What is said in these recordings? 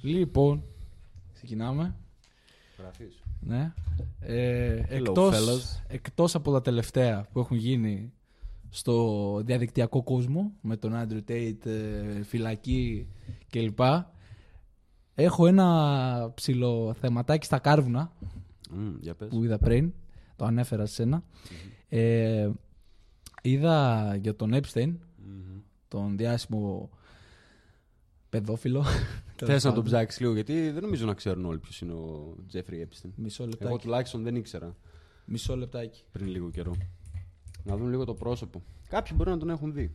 Λοιπόν, ξεκινάμε. Γραφείς. Ναι. Ε, εκτός, fellas. εκτός από τα τελευταία που έχουν γίνει στο διαδικτυακό κόσμο με τον Andrew Tate, ε, φυλακή κλπ. Έχω ένα ψηλό θεματάκι στα κάρβουνα Μμ, για πες. που είδα πριν. Το ανέφερα σε σένα. Ε, είδα για τον Epstein, Μμμ. τον διάσημο παιδόφιλο. Θες να τον ψάξεις λίγο, γιατί δεν νομίζω να ξέρουν όλοι ποιος είναι ο Τζέφρι Epstein. Μισό Εγώ λεπτάκι. τουλάχιστον δεν ήξερα Μισό λεπτάκι. πριν λίγο καιρό. Να δουν λίγο το πρόσωπο. Κάποιοι μπορεί να τον έχουν δει.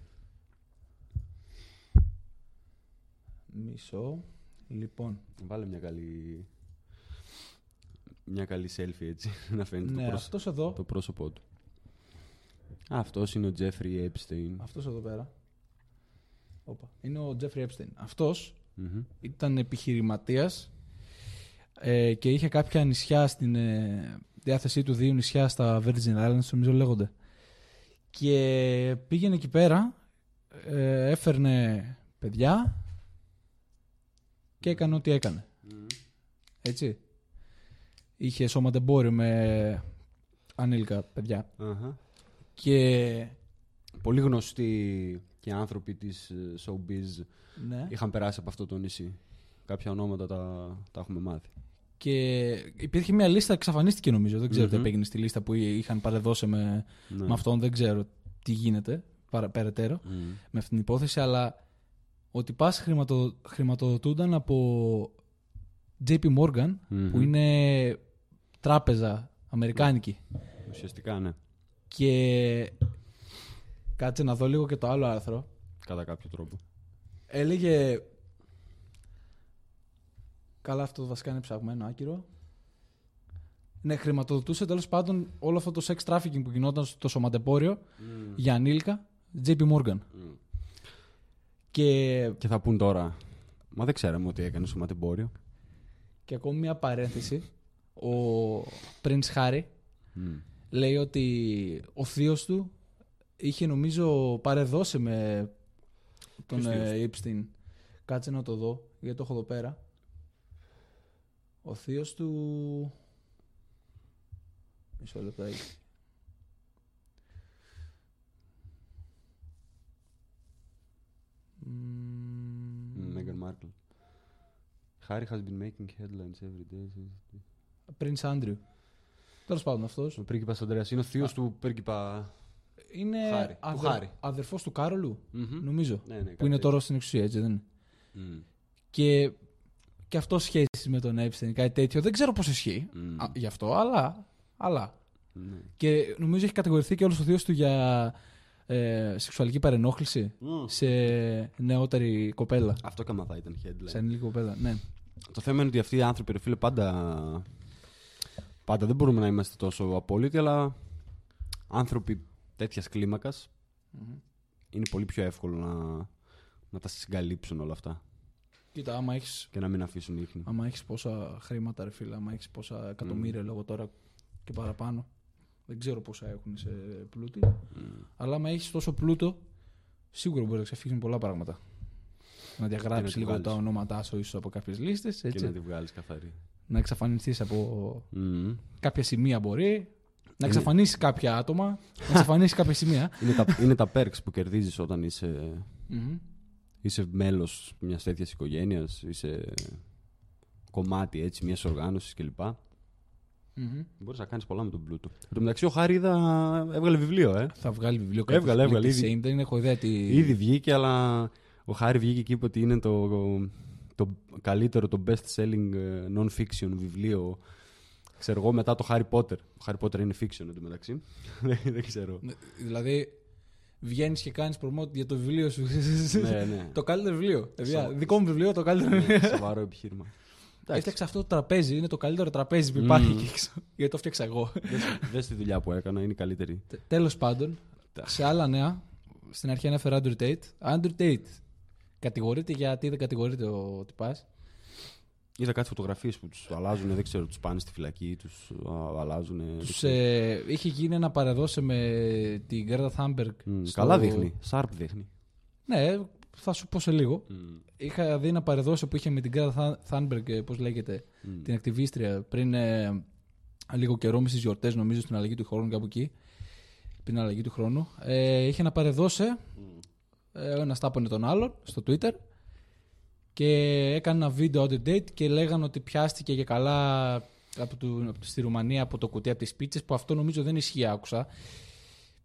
Μισό. Λοιπόν. Βάλε μια καλή... Μια καλή selfie έτσι, να φαίνεται ναι, το, πρόσωπο, αυτός εδώ. το πρόσωπό του. Αυτός είναι ο Τζέφρι Epstein. Αυτός εδώ πέρα. Όπα. Είναι ο Τζέφρι Epstein. Αυτός Μμμ. ήταν επιχειρηματίας ε, και είχε κάποια νησιά στην ε, διάθεσή του, δύο νησιά στα Virgin Islands, νομίζω λέγονται. Και πήγαινε εκεί πέρα, ε, έφερνε παιδιά και έκανε ό,τι έκανε. Μμμ. Έτσι. Είχε σώματεμπόριο με ανήλικα παιδιά. Αχα. Και Πολύ γνωστοί και άνθρωποι της ε, showbiz ναι. είχαν περάσει από αυτό το νησί. Κάποια ονόματα τα, τα έχουμε μάθει. Και υπήρχε μια λίστα, εξαφανίστηκε νομίζω. Δεν ξέρω τι Μμμ. έγινε στη λίστα που είχαν παρεδώσει με, Ναι. με αυτόν. Δεν ξέρω τι γίνεται παρα, περαιτέρω Μμ. με αυτήν την υπόθεση. Αλλά ο τυπάς χρηματο, χρηματοδοτούνταν από JP Morgan, Μμμ. που είναι τράπεζα αμερικάνικη. Ουσιαστικά ναι. Και κάτσε να δω λίγο και το άλλο άρθρο. Κατά κάποιο τρόπο. Έλεγε. Καλά, αυτό βασικά είναι ψαγμένο, άκυρο. Ναι, χρηματοδοτούσε τέλος πάντων όλο αυτό το sex trafficking που γινόταν στο σωματεπόριο για ανήλικα. JP Morgan. Μμ. Και, Και θα πούν τώρα. Μα δεν ξέραμε ότι έκανε σωματεμπόριο. και ακόμη μια παρένθεση. Ο Prince Harry Μμ. λέει ότι ο θείος του είχε νομίζω παρεδώσει με τον Ποιος θείος ε, Epstein. Κάτσε να το δω, γιατί το έχω εδώ πέρα. Ο θείος του... Μισό λεπτάκι. Μμμ, Μέγαν Μάρκλ. Harry has been making headlines every day. Prince Andrew. Τέλος πάντων αυτός. Ο πρίγκιπας Ανδρέας είναι ο θείος του πρίγκιπα. Είναι Χάρη, του αδερ- Χάρη. αδερφός του Κάρολου, Μμμ. νομίζω. Ναι, ναι, που κάτι είναι τέτοιο. τώρα στην εξουσία, έτσι δεν είναι. Μμ. Και, και αυτό σχέση με τον Epstein, κάτι τέτοιο. Δεν ξέρω πώς ισχύει Μμ. α, γι' αυτό, αλλά. αλλά. Ναι. Και νομίζω έχει κατηγορηθεί και όλο ο θείο του για ε, σεξουαλική παρενόχληση Μμ. σε νεότερη κοπέλα. Αυτό κάμα θα ήταν headline. Σε ανήλικη κοπέλα, ναι. Το θέμα είναι ότι αυτοί οι άνθρωποι, ρε φίλε, πάντα. Πάντα δεν μπορούμε να είμαστε τόσο απόλυτοι, αλλά άνθρωποι τέτοιας κλίμακας είναι πολύ πιο εύκολο να, να τα συγκαλύψουν όλα αυτά Κοίτα, άμα έχει και να μην αφήσουν ίχνη. άμα έχεις πόσα χρήματα, ρε φίλε, άμα έχεις πόσα εκατομμύρια λόγω τώρα και παραπάνω. Δεν ξέρω πόσα έχουν σε πλούτη. Αλλά άμα έχεις τόσο πλούτο, σίγουρα μπορείς να ξεφύγει πολλά πράγματα. Να διαγράψεις τη λίγο βγάλεις. τα ονόματά σου ίσως από κάποιες λίστες. Και να τη βγάλεις καθαρή. να εξαφανιστείς από Μμμ. κάποια σημεία μπορεί. Να εξαφανίσει κάποια άτομα. να εξαφανίσει κάποια σημεία. είναι, τα, είναι τα perks που κερδίζεις όταν είσαι, Μμμ. είσαι μέλος μιας τέτοιας οικογένειας, είσαι κομμάτι έτσι, μιας οργάνωσης κλπ. Μμμ. Μπορείς να κάνεις πολλά με τον πλούτο. Εν τω μεταξύ ο Χάρη είδα, έβγαλε βιβλίο, ε. Θα βγάλει βιβλίο Έβγαλε, έβγαλε, Ήδη. ήδη. Δεν έχω ιδέα τι. Ήδη βγήκε, αλλά ο Χάρη βγήκε και είπε ότι είναι το, το καλύτερο, το best selling ε, non-fiction βιβλίο. Ξέρω εγώ μετά το Harry Potter. Ο Harry Potter είναι fiction εν τω μεταξύ. δεν, δεν ξέρω. Ναι, Δηλαδή, βγαίνεις και κάνεις promote για το βιβλίο σου. ναι, ναι. το καλύτερο βιβλίο. Παιδιά, Σο- δικό μου βιβλίο, το καλύτερο. ναι, σοβαρό επιχείρημα. Εντάξει, Έφτιαξα αυτό το τραπέζι. Είναι το καλύτερο τραπέζι που υπάρχει Μμμ. εκεί έξω. Γιατί το φτιάξα εγώ. δες- δες τη δουλειά που έκανα, είναι η καλύτερη. Τέλος πάντων, σε άλλα νέα, στην αρχή ανέφερα Andrew Tate. Andrew Tate κατηγορείται γιατί δεν κατηγορείται ο τυπάς; Είδα κάτι φωτογραφίες που τους αλλάζουν, δεν ξέρω, τους πάνε στη φυλακή, τους αλλάζουν. Τους, ε, είχε γίνει ένα παρεδώσε με την Γκέρτα Θάμπεργκ. Μμ, στο- Καλά δείχνει. Σάρπ δείχνει. Ναι, θα σου πω σε λίγο. Μμ. Είχα δει ένα παρεδώσιο που είχε με την Γκράτα Θάνμπεργκ, πώς λέγεται, Μμ. την ακτιβίστρια πριν ε, λίγο καιρό μες στις γιορτές, νομίζω στην αλλαγή του χρόνου, κάπου εκεί. Πριν αλλαγή του χρόνου. Ε, είχε να παρεδώσε. Ε, ο ένας τάπωνε τον άλλον στο Twitter. Και έκανε ένα βίντεο out date και λέγανε ότι πιάστηκε για καλά από του, από, στη Ρουμανία από το κουτί από τις πίτσες. Που αυτό νομίζω δεν ισχύει, άκουσα.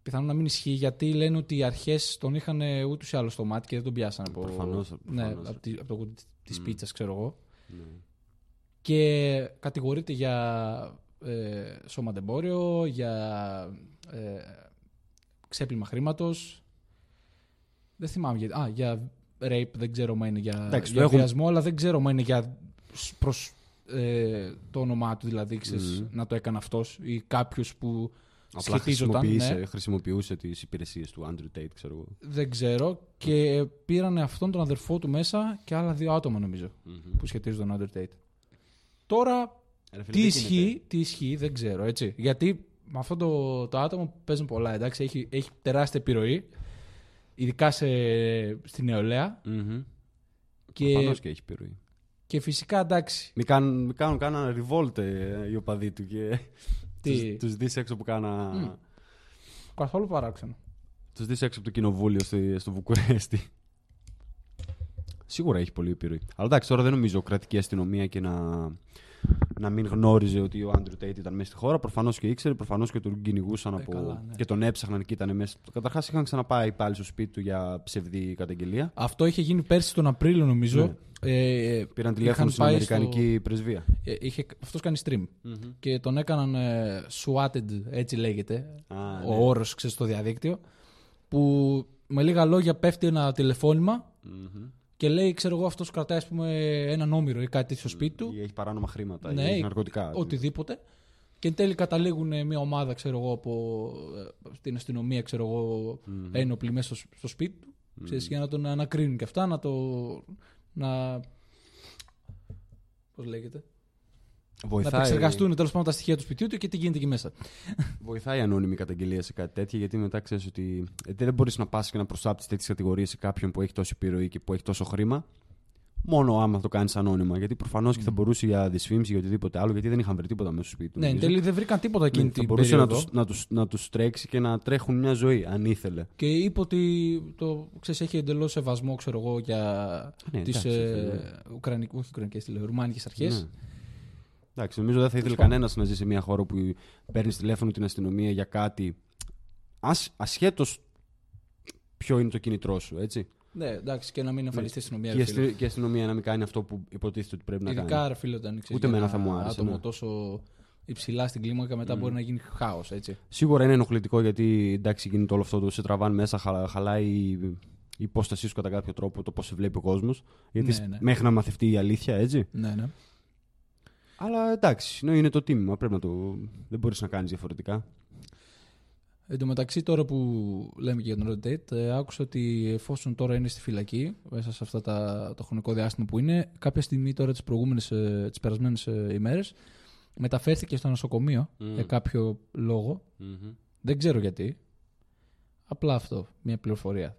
Πιθανόν να μην ισχύει γιατί λένε ότι οι αρχές τον είχαν ούτως ή άλλως στο μάτι και δεν τον πιάσανε από, Προφανώς, ναι, προφανώς. από, τη- από το κουτί τη Μμ. πίτσας, ξέρω εγώ. Ναι. Και κατηγορείται για ε, σώματεμπόριο, για ε, ξέπλυμα χρήματος. Δεν θυμάμαι γιατί. Α, για rape, δεν ξέρω μα είναι για, Εντάξει, για το έχουν- βιασμό, αλλά δεν ξέρω μα είναι για προς ε, το όνομά του, δηλαδή, ξέρεις, Μμμ. να το έκανε αυτός ή κάποιος που Απλά σχετίζονταν. χρησιμοποίησε, ναι. χρησιμοποιούσε τις υπηρεσίες του Andrew Tate, ξέρω εγώ. Δεν ξέρω. Και πήραν αυτόν τον αδερφό του μέσα και άλλα δύο άτομα νομίζω Μμμ. που σχετίζονταν με τον Tate. Τώρα Ρε φίλε, Τι δεν ισχύει, γίνεται. τι ισχύει, δεν ξέρω, έτσι. Γιατί με αυτό το, το άτομο παίζουν πολλά, εντάξει. Έχει, έχει τεράστια επιρροή, ειδικά σε, στη νεολαία. Μμμ. Και, Προφανώς και έχει επιρροή. και φυσικά, εντάξει, Μην κάνουν, μην κάνουν κανένα revolt ε, οι οπαδοί του και Τι; τους, τους δεις έξω που κάνα... Μμ. καθόλου παράξενο. Τους δεις έξω από το κοινοβούλιο στη, στο Βουκουρέστι. Σίγουρα έχει πολύ επιρροή. Αλλά εντάξει, τώρα δεν νομίζω κρατική αστυνομία και να, να μην γνώριζε ότι ο Άντρου Τέιτ ήταν μέσα στη χώρα. Προφανώς και ήξερε, προφανώς και τον κυνηγούσαν Ε, από. καλά, ναι. και τον έψαχναν και ήταν μέσα. Καταρχάς είχαν ξαναπάει πάλι στο σπίτι του για ψευδή καταγγελία. Αυτό είχε γίνει πέρσι τον Απρίλιο, νομίζω. Ναι. Ε, Πήραν τηλέφωνο είχαν στην πάει Αμερικανική πρεσβεία. ε, είχε, αυτός κάνει stream και τον έκαναν ε, swatted, έτσι λέγεται, Α, ο ναι. όρος, ξέρεις, στο διαδίκτυο, που με λίγα λόγια πέφτει ένα τηλεφώνημα Μμμ. Και λέει, ξέρω εγώ, αυτός κρατάει ας πούμε, έναν όμηρο ή κάτι τέτοιο στο σπίτι του. Ή έχει παράνομα χρήματα, Ναι, ή έχει ναρκωτικά. Οτιδήποτε. Και εν τέλει καταλήγουν ε, μια ομάδα, ξέρω εγώ, από ε, την αστυνομία, ξέρω εγώ, Μμμ. ένοπλοι μέσα στο, στο σπίτι του. Ξέρεις, για να τον ανακρίνουν και αυτά, να το. να. Πώς λέγεται; Να Βοηθάει, επεξεργαστούν τέλος πάντων τα στοιχεία του σπιτιού του και τι γίνεται εκεί μέσα. βοηθάει η ανώνυμη καταγγελία σε κάτι τέτοιο, γιατί μετά ξέρεις ότι ε, δεν μπορείς να πας και να προσάπτει τέτοιες κατηγορίες σε κάποιον που έχει τόση επιρροή και που έχει τόσο χρήμα. Μόνο άμα το κάνεις ανώνυμα. Γιατί προφανώς και θα μπορούσε για δυσφήμιση ή για οτιδήποτε άλλο, γιατί δεν είχαν βρει τίποτα μέσα στο σπίτι του. ναι, εν νομίζω. τέλει δεν βρήκαν τίποτα εκείνη Ναι, θα την μπορούσε να περίοδο. τους, να, τους, να τους τρέξει και να τρέχουν μια ζωή, αν ήθελε. Και είπε ότι το, ξέρεις, έχει εντελώς σεβασμό ξέρω εγώ, για Ναι, τις εντάξει, ε, ναι. Ουκρανικ, όχι Ουκρανικές, τι λέω, Ρουμάνικες αρχές. Ναι. Εντάξει, νομίζω δεν θα ήθελε πάντων. κανένας να ζει σε μια χώρα που παίρνει τηλέφωνο την αστυνομία για κάτι. Ας, ασχέτως ποιο είναι το κινητρό σου, έτσι. Ναι, εντάξει, και να μην εμφανιστεί η αστυνομία. Και, ρε η φίλε. αστυ- και η αστυνομία να μην κάνει αυτό που υποτίθεται ότι πρέπει να Ειδικά κάνει. ρε φίλε, όταν ξέρεις, Ούτε για εμένα ένα θα μου άρεσε, άτομο ναι. τόσο υψηλά στην κλίμακα, μετά μπορεί να γίνει χάος, έτσι. Σίγουρα είναι ενοχλητικό γιατί εντάξει, γίνεται όλο αυτό το σε τραβάνε μέσα, χα- χαλάει η, η υπόστασή σου κατά κάποιο τρόπο, το πώς σε βλέπει ο κόσμος. Γιατί Ναι, ναι. μέχρι να μαθευτεί η αλήθεια, έτσι. Ναι, ναι. Αλλά εντάξει, ναι, είναι το τίμημα. Πρέπει να το. Δεν μπορείς να κάνεις διαφορετικά. Εν τω μεταξύ, τώρα που λέμε και για τον Red Date, ε, άκουσα ότι εφόσον τώρα είναι στη φυλακή, μέσα σε αυτά τα, το χρονικό διάστημα που είναι, κάποια στιγμή τώρα τις προηγούμενες, τις περασμένες ημέρες, μεταφέρθηκε στο νοσοκομείο Μμ. για κάποιο λόγο. Δεν ξέρω γιατί. Απλά αυτό, μια πληροφορία.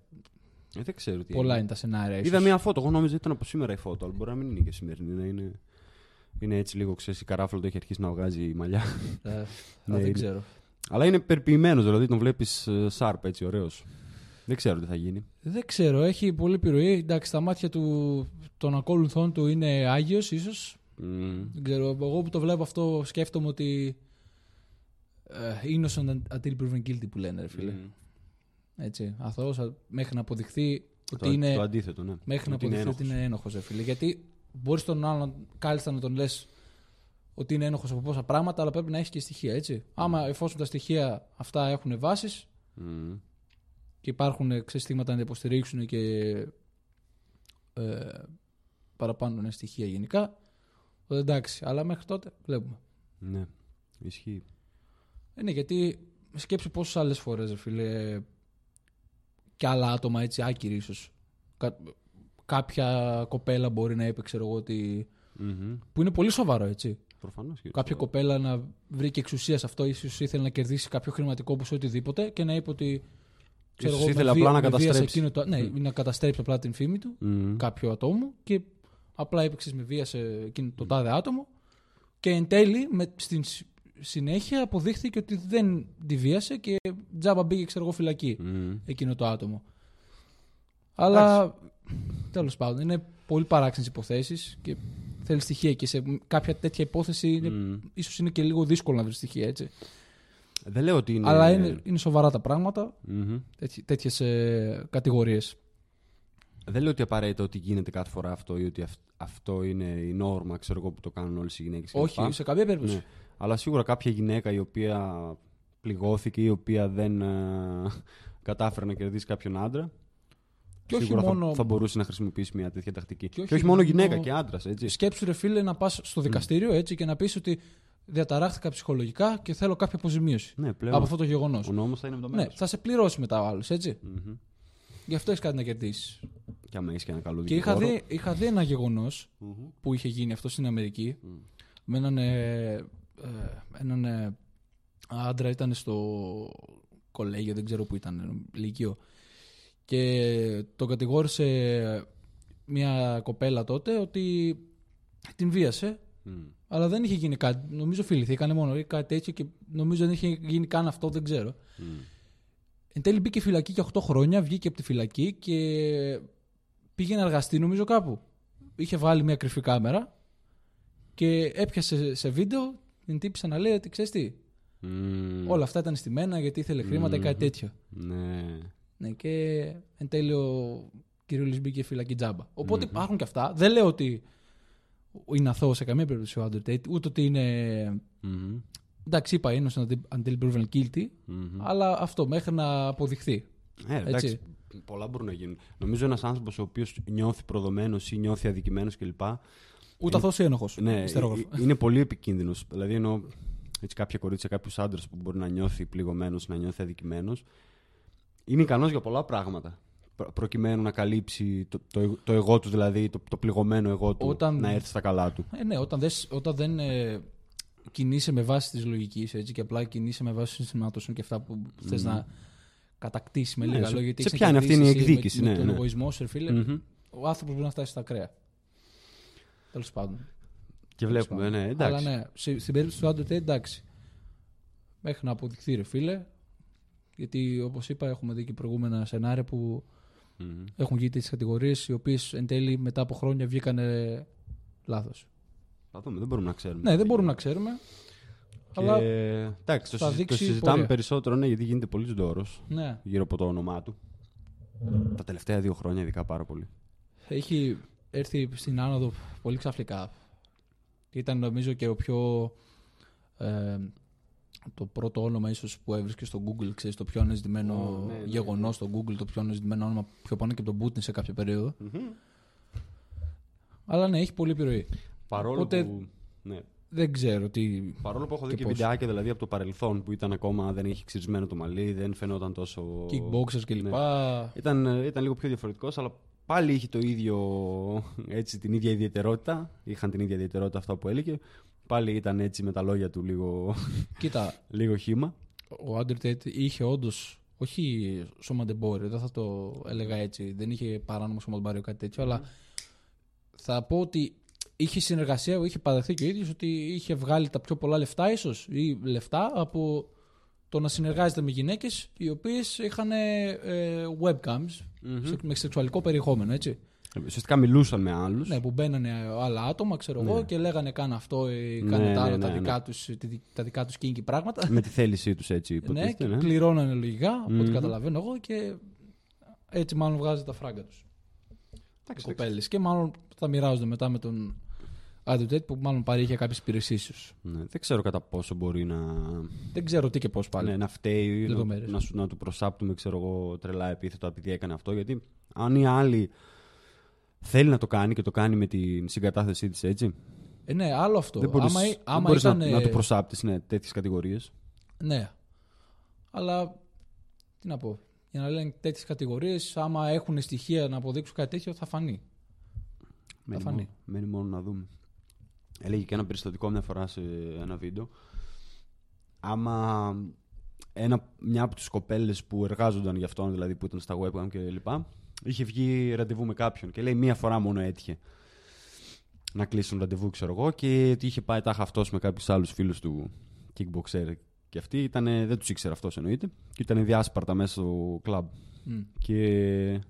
Ε, δεν ξέρω τι. Πολλά έγινε. είναι τα σενάρια. Είδα ίσως. μια φώτο. Εγώ νόμιζα ήταν από σήμερα η φώτο, αλλά μπορεί να μην είναι και σημερινή. Να είναι, είναι έτσι λίγο, ξέρεις, η καράφλα το έχει αρχίσει να βγάζει μαλλιά. Ε, α, Ναι, δεν είναι. ξέρω. αλλά είναι περποιημένο, δηλαδή τον βλέπεις σάρπ έτσι, ωραίος. Δεν ξέρω τι θα γίνει. Δεν ξέρω, έχει πολύ επιρροή. Εντάξει, τα μάτια του, των ακόλουθών του είναι άγιος ίσως. Μμμ. Δεν ξέρω, εγώ που το βλέπω αυτό σκέφτομαι ότι ε, innocent until proven guilty που λένε, ρε φίλε. Μμμ. Έτσι, αθώος α- μέχρι να αποδειχθεί ότι Το, είναι, το αντίθετο, ναι. μέχρι να Ότι είναι αποδειχθεί ότι είναι ένοχος, ρε φίλε. Γιατί μπορείς τον άλλον κάλλιστα να τον λες ότι είναι ένοχος από πόσα πράγματα, αλλά πρέπει να έχεις και στοιχεία, έτσι. Άμα εφόσον τα στοιχεία αυτά έχουν βάσεις Μμμ. και υπάρχουν ξεστήματα να τα υποστηρίξουν και ε, παραπάνω είναι στοιχεία γενικά, τότε εντάξει. Αλλά μέχρι τότε βλέπουμε. Ναι, ισχύει. Ε, ναι, γιατί σκέψου πόσες άλλες φορές, φίλε, και άλλα άτομα έτσι άκυροι ίσως. Κάποια κοπέλα μπορεί να είπε, ξέρω εγώ, ότι. Μμμ. που είναι πολύ σοβαρό, έτσι. Προφανώς και Κάποια κοπέλα να βρει και εξουσία σε αυτό, ίσως ήθελε να κερδίσει κάποιο χρηματικό ποσό οτιδήποτε και να είπε ότι. ξέρω Ίσως εγώ, ήθελε με απλά βία- να με βία σε καταστρέψει. εκείνο το, ναι, να καταστρέψει απλά την φήμη του Μμμ. κάποιο ατόμου και απλά έπαιξε με βία σε εκείνο το τάδε άτομο και εν τέλει με, στην συ- συνέχεια αποδείχθηκε ότι δεν τη βίασε και τζάμπα μπήκε ξέρω εγώ φυλακή Μμμ. εκείνο το άτομο. Αλλά τέλος πάντων είναι πολύ παράξενες υποθέσεις και θέλει στοιχεία και σε κάποια τέτοια υπόθεση είναι, Μμμ. ίσως είναι και λίγο δύσκολο να βρεις στοιχεία έτσι. Δεν λέω ότι είναι. Αλλά είναι, είναι σοβαρά τα πράγματα, Μμμ. τέτοι- τέτοιες ε, κατηγορίες. Δεν λέω ότι απαραίτητα ότι γίνεται κάθε φορά αυτό ή ότι αυ- αυτό είναι η νόρμα, ξέρω εγώ, που το κάνουν όλες οι γυναίκες. Όχι, σε καμία περίπτωση. Ναι. Αλλά σίγουρα κάποια γυναίκα η οποία πληγώθηκε ή η οποία δεν ε, κατάφερε να κερδίσει κάποιον άντρα. Και όχι σίγουρα μόνο- θα, θα μπορούσε να χρησιμοποιήσει μια τέτοια τακτική. Και όχι, όχι μόνο μόνο- γυναίκα και άντρας, έτσι. Σκέψου ρε φίλε να πας στο δικαστήριο έτσι και να πεις ότι διαταράχθηκα ψυχολογικά και θέλω κάποια αποζημίωση Ναι, πλέον. από αυτό το γεγονός. Ο νόμος θα είναι με το Ναι, μέρο. θα σε πληρώσει μετά ο άλλος, έτσι. Γι' αυτό έχεις κάτι να κερδίσεις. Και άμα έχεις και ένα καλό Και είχα δικηγόρο. δει, είχα δει ένα γεγονός Μμμ. που είχε γίνει αυτό στην Αμερική. Μμ. Με έναν, ε, ε, έναν ε, άντρα ήταν στο κολέγιο, δεν ξέρω που ήταν, λύκειο. Και τον κατηγόρησε μια κοπέλα τότε ότι την βίασε, Μμ. αλλά δεν είχε γίνει κάτι. Νομίζω φιληθήκανε μόνο ή κάτι τέτοιο και νομίζω δεν είχε γίνει καν αυτό, δεν ξέρω. Μμ. Εν τέλει μπήκε φυλακή για 8 χρόνια, βγήκε από τη φυλακή και πήγε να εργαστεί νομίζω κάπου. Είχε βγάλει μια κρυφή κάμερα και έπιασε σε βίντεο την τύπησα να λέει ότι ξέρεις τι, Μμ. όλα αυτά ήταν στημένα γιατί ήθελε χρήματα ή κάτι τέτοιο. Ναι. Ναι, και εν τέλει ο Κυρίλης μπήκε φυλακή τζάμπα. Οπότε υπάρχουν και αυτά. Δεν λέω ότι είναι αθώο σε καμία περίπτωση ο Άντρου Τέιτ, ούτε ότι είναι. Μμμ. Εντάξει, είπα innocent until proven guilty, Μμμ. αλλά αυτό μέχρι να αποδειχθεί. Ε, εντάξει, Έτσι. πολλά μπορούν να γίνουν. Νομίζω ένας άνθρωπος ο οποίος νιώθει προδομένος ή νιώθει αδικημένος κλπ. Ούτε αθώος ή ένοχος. Ναι, ε, ε, είναι πολύ επικίνδυνος. Δηλαδή, ενώ έτσι, κάποια κορίτσια, κάποιους άντρες που μπορεί να νιώθει πληγωμένος, να νιώθει αδικημένος, είναι ικανός για πολλά πράγματα. Προ- Προκειμένου να καλύψει το, το, το εγώ του, δηλαδή το, το πληγωμένο εγώ του, Όταν- να έρθει στα καλά του. Ε, ναι, όταν, δες, όταν δεν ε, κινείσαι με βάση της λογικής έτσι και απλά κινείσαι με βάση του συναισθημάτων σου και αυτά που θες να κατακτήσεις με Ναι, λίγα σε- λόγια. γιατί σε έχεις να πιάνει αυτή είναι η κερδίσεις εσύ εκδίκηση, Με, με ναι, τον ναι. εγωισμό σου, ρε φίλε, Μμμ. ο άνθρωπος μπορεί να φτάσει στα ακραία. Τέλος πάντων. Και βλέπουμε, ναι, εντάξει. Αλλά ναι, σε- στην περίπτωση του Άντρου Τέιτ, εντάξει. Μέχρι να αποδειχθεί, ρε φίλε. Γιατί όπως είπα, έχουμε δει και προηγούμενα σενάρια που Μμμ. έχουν γίνει τέτοιες κατηγορίες οι οποίες εν τέλει μετά από χρόνια βγήκαν λάθος. Θα δούμε, δεν μπορούμε να ξέρουμε. Ναι, δεν μπορούμε να ξέρουμε. Και, Αλλά εντάξει, το, θα συζη- το δείξει συζητάμε πορεία. περισσότερο ναι, γιατί γίνεται πολύς δώρος ναι, γύρω από το όνομά του. Τα τελευταία δύο χρόνια, ειδικά πάρα πολύ. έχει έρθει στην άνοδο πολύ ξαφνικά. Ήταν νομίζω και ο πιο. Ε, το πρώτο όνομα ίσως που έβρισκε στο Google, ξέρεις, το πιο αναζητημένο Ω, ναι, ναι, γεγονός στο Google, το πιο αναζητημένο όνομα πιο πάνω και από τον Πούτιν σε κάποια περίοδο. Αλλά ναι, έχει πολύ επιρροή. Παρόλο, Οπότε- που, ναι, Δεν ξέρω τι. παρόλο που έχω δει Και και, πώς. βιντεάκια δηλαδή από το παρελθόν που ήταν ακόμα δεν είχε ξυρισμένο το μαλλί, δεν φαινόταν τόσο. Kickboxers κλπ. Ναι. Ήταν, ε, ήταν λίγο πιο διαφορετικός, αλλά πάλι είχε το ίδιο, έτσι, την ίδια ιδιαιτερότητα. Είχαν την ίδια ιδιαιτερότητα αυτά που έλεγε. Πάλι ήταν έτσι με τα λόγια του λίγο, Κοίτα, λίγο χήμα. ο Undertaker είχε όντως. Όχι σωματεμπόριο, δεν θα το έλεγα έτσι. Δεν είχε παράνομο σωματεμπόριο κάτι τέτοιο, αλλά θα πω ότι είχε συνεργασία, είχε παραδεχθεί και ο ίδιος ότι είχε βγάλει τα πιο πολλά λεφτά, ίσως ή λεφτά από το να συνεργάζεται με γυναίκες οι οποίες είχαν ε, webcams σε- με σεξουαλικό περιεχόμενο, έτσι. Ουσιαστικά μιλούσαν με άλλους. Ναι, που μπαίνανε άλλα άτομα, ξέρω εγώ, και λέγανε κάνε αυτό ή κάνε Ναι, τα άλλα, ναι, τα, ναι, δικά τους, τη- τα δικά τους kinky πράγματα. Με τη θέλησή τους έτσι Ναι, υποτίθεται. και Ναι, πληρώνανε λογικά, από ό,τι Μμμ. καταλαβαίνω εγώ και έτσι μάλλον βγάζει τα φράγκα τους. Οι κοπέλες. Και μάλλον θα μοιράζονται μετά με τον Άντρου Τέιτ που μάλλον παρήχε κάποιες υπηρεσίες τους. Ναι, δεν ξέρω κατά πόσο μπορεί να, Δεν ξέρω τι και πώς πάλι. ναι, να φταίει ή να, Λεπτομέρειες. να, σου- να του προσάπτουμε ξέρω εγώ, τρελά επίθετο επειδή έκανε αυτό. Γιατί αν η άλλη θέλει να το κάνει και το κάνει με την συγκατάθεσή της έτσι. Ε, ναι, άλλο αυτό. Δεν μπορείς, άμα δεν άμα μπορείς ήταν. να, ε, να του προσάπτεις ναι, τέτοιες κατηγορίες. Ναι. Αλλά τι να πω. Για να λένε τέτοιες κατηγορίες, άμα έχουν στοιχεία να αποδείξουν κάτι τέτοιο, θα φανεί. Μένει, φανεί. μόνο, μένει μόνο να δούμε. Έλεγε και ένα περιστατικό μια φορά σε ένα βίντεο. Άμα ένα, μια από τις κοπέλες που εργάζονταν για αυτόν, δηλαδή που ήταν στα webcam και λοιπά, είχε βγει ραντεβού με κάποιον και λέει μία φορά μόνο έτυχε να κλείσουν ραντεβού, ξέρω εγώ, και είχε πάει τάχα αυτός με κάποιους άλλους φίλους του kickboxer. Και αυτοί ήταν, δεν τους ήξερε αυτός εννοείται, και ήταν διάσπαρτα μέσα στο κλαμπ. Μμ. Και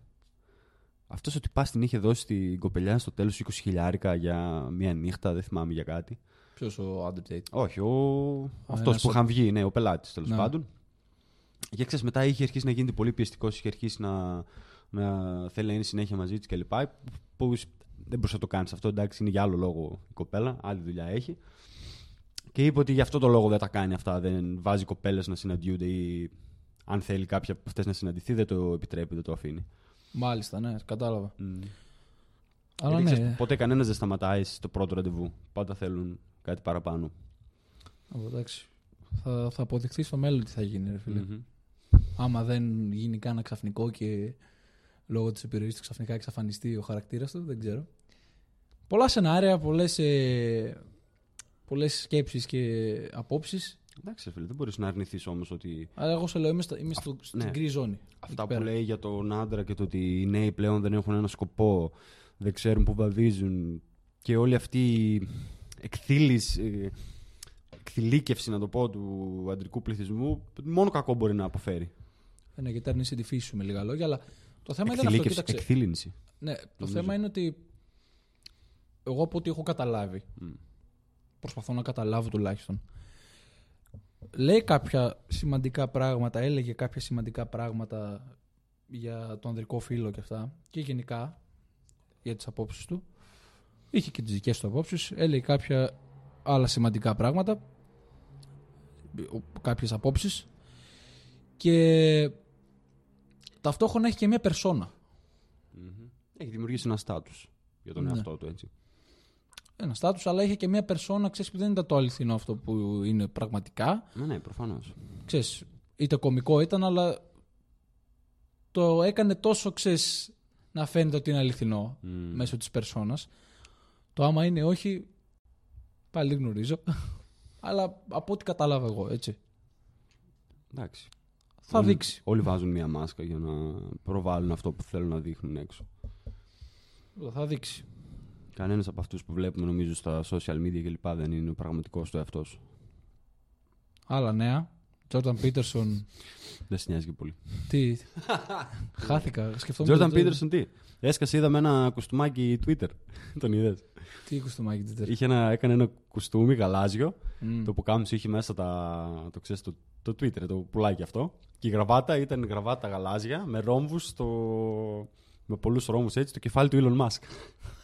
αυτός ότι πα την είχε δώσει στην κοπελιά στο τέλος 20 χιλιάρικα για μία νύχτα, δεν θυμάμαι για κάτι. Ποιος ο Undertaker; Όχι, ο... αυτός ένας που ο- είχαν βγει, ναι, ο πελάτης τέλος Ναι. πάντων. Και ξέρεις, μετά είχε αρχίσει να γίνεται πολύ πιεστικός, είχε αρχίσει να, να θέλει να είναι συνέχεια μαζί της κλπ. Που δεν μπορούσε να το κάνεις αυτό, εντάξει, είναι για άλλο λόγο η κοπέλα, άλλη δουλειά έχει. Και είπε ότι γι' αυτό το λόγο δεν τα κάνει αυτά. Δεν βάζει κοπέλες να συναντιούνται ή αν θέλει κάποια από αυτές να συναντηθεί, δεν το επιτρέπει, δεν το αφήνει. Μάλιστα, ναι, κατάλαβα. Mm. Αλλά Γιατί, ναι, ξέρεις, ποτέ κανένας δεν σταματάει στο πρώτο ραντεβού. Πάντα θέλουν κάτι παραπάνω. Ω, εντάξει. Θα, θα αποδειχθεί στο μέλλον τι θα γίνει, ρε φίλε. Μμμ. Άμα δεν γίνει κάνα ξαφνικό και λόγω της επιρροής του ξαφνικά εξαφανιστεί ο χαρακτήρας του, δεν ξέρω. Πολλά σενάρια, πολλές πολλές σκέψεις και απόψεις. Εντάξει, ρε φίλε, δεν μπορείς να αρνηθείς όμως ότι Αλλά εγώ σε λέω, είμαι, στα- είμαι στο, στην ναι. γκρι ζώνη. αυτά Εκεί που πέρα. λέει για τον άντρα και το ότι οι νέοι πλέον δεν έχουν ένα σκοπό, δεν ξέρουν που βαδίζουν και όλη αυτή η εκθήλης, ε, εκθηλίκευση, να το πω, του αντρικού πληθυσμού, μόνο κακό μπορεί να αποφέρει. Ε, Ναι, γιατί αρνείσαι τη φύση σου με λίγα λόγια, αλλά το θέμα δεν είναι αυτό. Εκθηλίκευση, Κοίταξε. εκθήλυνση. Ναι, το νομίζω. θέμα είναι ότι εγώ από ό,τι έχω καταλάβει, Μμ. προσπαθώ να καταλάβω τουλάχιστον, λέει κάποια σημαντικά πράγματα, έλεγε κάποια σημαντικά πράγματα για το ανδρικό φύλλο και αυτά και γενικά για τις απόψεις του. Είχε και τις δικές του απόψεις, έλεγε κάποια άλλα σημαντικά πράγματα, κάποιες απόψεις και ταυτόχρονα έχει και μια περσόνα. Μμμ. Έχει δημιουργήσει ένα στάτους για τον Ναι. εαυτό του, έτσι. ένα στάτους, αλλά είχε και μια περσόνα, ξέρεις, που δεν ήταν το αληθινό αυτό που είναι πραγματικά. Ναι, ναι, προφανώς. Ξέρεις, είτε κωμικό ήταν, αλλά το έκανε τόσο, ξέρεις, να φαίνεται ότι είναι αληθινό μέσω της περσόνας. Το άμα είναι όχι, πάλι δεν γνωρίζω. αλλά από ό,τι κατάλαβα εγώ, έτσι. Εντάξει. Θα Όλοι- δείξει. Όλοι βάζουν μία μάσκα για να προβάλλουν αυτό που θέλουν να δείχνουν έξω. Θα δείξει. Κανένας από αυτούς που βλέπουμε νομίζω στα social media κλπ. δεν είναι ο πραγματικός του εαυτός. Άλλα νέα. Τζόρταν Πίτερσον. Δεν σε νοιάζει και πολύ. τι; Χάθηκα. Σκεφτόμουν. Jordan το- Peterson τι; Έσκασε, είδαμε ένα κουστούμάκι Twitter. Τον είδες; Τι κουστούμάκι Twitter; Είχε ένα, έκανε ένα κουστούμι γαλάζιο. Μμ. Το που κάμψε είχε μέσα τα, το, ξέρεις, το, το Twitter, το πουλάκι αυτό. Και η γραβάτα ήταν γραβάτα γαλάζια με ρόμβους στο... με πολλούς ρόμβους έτσι, το κεφάλι του Elon Musk.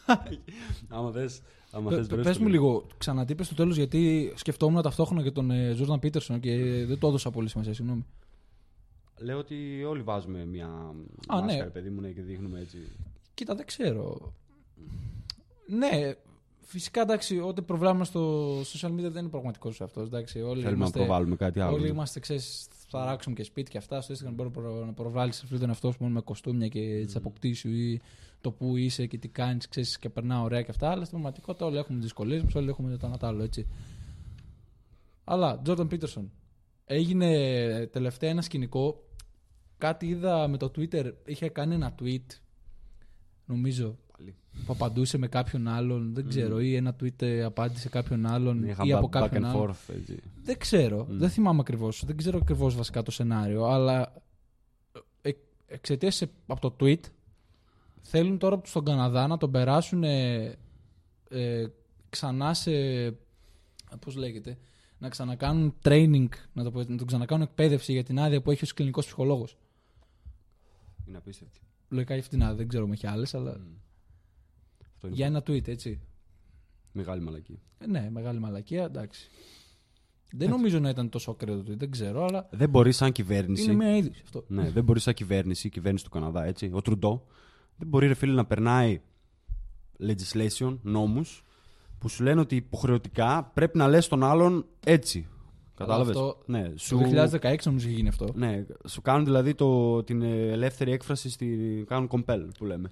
άμα θες, άμα θες Πε βρες το μου link. λίγο, ξανατύπες στο τέλος, γιατί σκεφτόμουν ταυτόχρονα και τον ε, Jordan Peterson και δεν το έδωσα πολύ σημασία, συγγνώμη. Λέω ότι όλοι βάζουμε μια Α, μάσκα, ναι. ρε παιδί μου, ναι, και δείχνουμε έτσι. Κοίτα, δεν ξέρω. Ναι, φυσικά εντάξει, ό,τι προβλάμε στο social media δεν είναι πραγματικός αυτός. Όλοι Θέλουμε είμαστε, να προβάλλουμε κάτι άλλο. όλοι ναι. είμαστε, ξέρεις, θα ράξουμε και σπίτι και αυτά. Στο Instagram μπορεί να προ- να προβάλλεις αυτό τον εαυτό σου μόνο με κοστούμια και τις αποκτήσεις σου ή το που είσαι και τι κάνεις, ξέρεις και περνά ωραία και αυτά. Αλλά στην πραγματικότητα όλοι έχουμε τι δυσκολίες μα, όλοι έχουμε το ένα το άλλο, έτσι. Αλλά, Jordan Peterson. Έγινε τελευταία ένα σκηνικό. Κάτι είδα με το Twitter. Είχε κάνει ένα tweet. Νομίζω. Πάλι. Που απαντούσε με κάποιον άλλον. Δεν ξέρω. Ή ένα tweet ε, απάντησε κάποιον άλλον. Ναι, είχα ή από back κάποιον and άλλον. forth, έτσι. Δεν ξέρω. Δεν θυμάμαι ακριβώς. Δεν ξέρω ακριβώς βασικά το σενάριο. Αλλά ε, εξαιτίας από το tweet θέλουν τώρα στον Καναδά να τον περάσουν ε, ε, ξανά σε. Πώς λέγεται. Να ξανακάνουν training, να, το πω, έτσι, να τον ξανακάνουν εκπαίδευση για την άδεια που έχει ως κλινικός ψυχολόγος. Είναι απίστευτη. Λογικά για αυτήν την άδεια, δεν ξέρω αν έχει άλλες, αλλά. Αυτό είναι Για ένα tweet, έτσι. μεγάλη μαλακή. Ε, ναι, μεγάλη μαλακία, εντάξει. Δεν νομίζω να ήταν τόσο ακραίο το tweet, δεν ξέρω, αλλά Δεν μπορεί σαν κυβέρνηση. είναι μια είδηση αυτό. Ναι, δεν μπορεί σαν κυβέρνηση, η κυβέρνηση του Καναδά, έτσι. Ο Τρουντό δεν μπορεί, ρε φίλε, να περνάει legislation, νόμους, που σου λένε ότι υποχρεωτικά πρέπει να λες τον άλλον έτσι. Κατάλαβες; αυτό Ναι, Το σου, 2016 νομίζω είχε γίνει αυτό. ναι, σου κάνουν δηλαδή το, την ε, ελεύθερη έκφραση, στη, κάνουν compel που λέμε.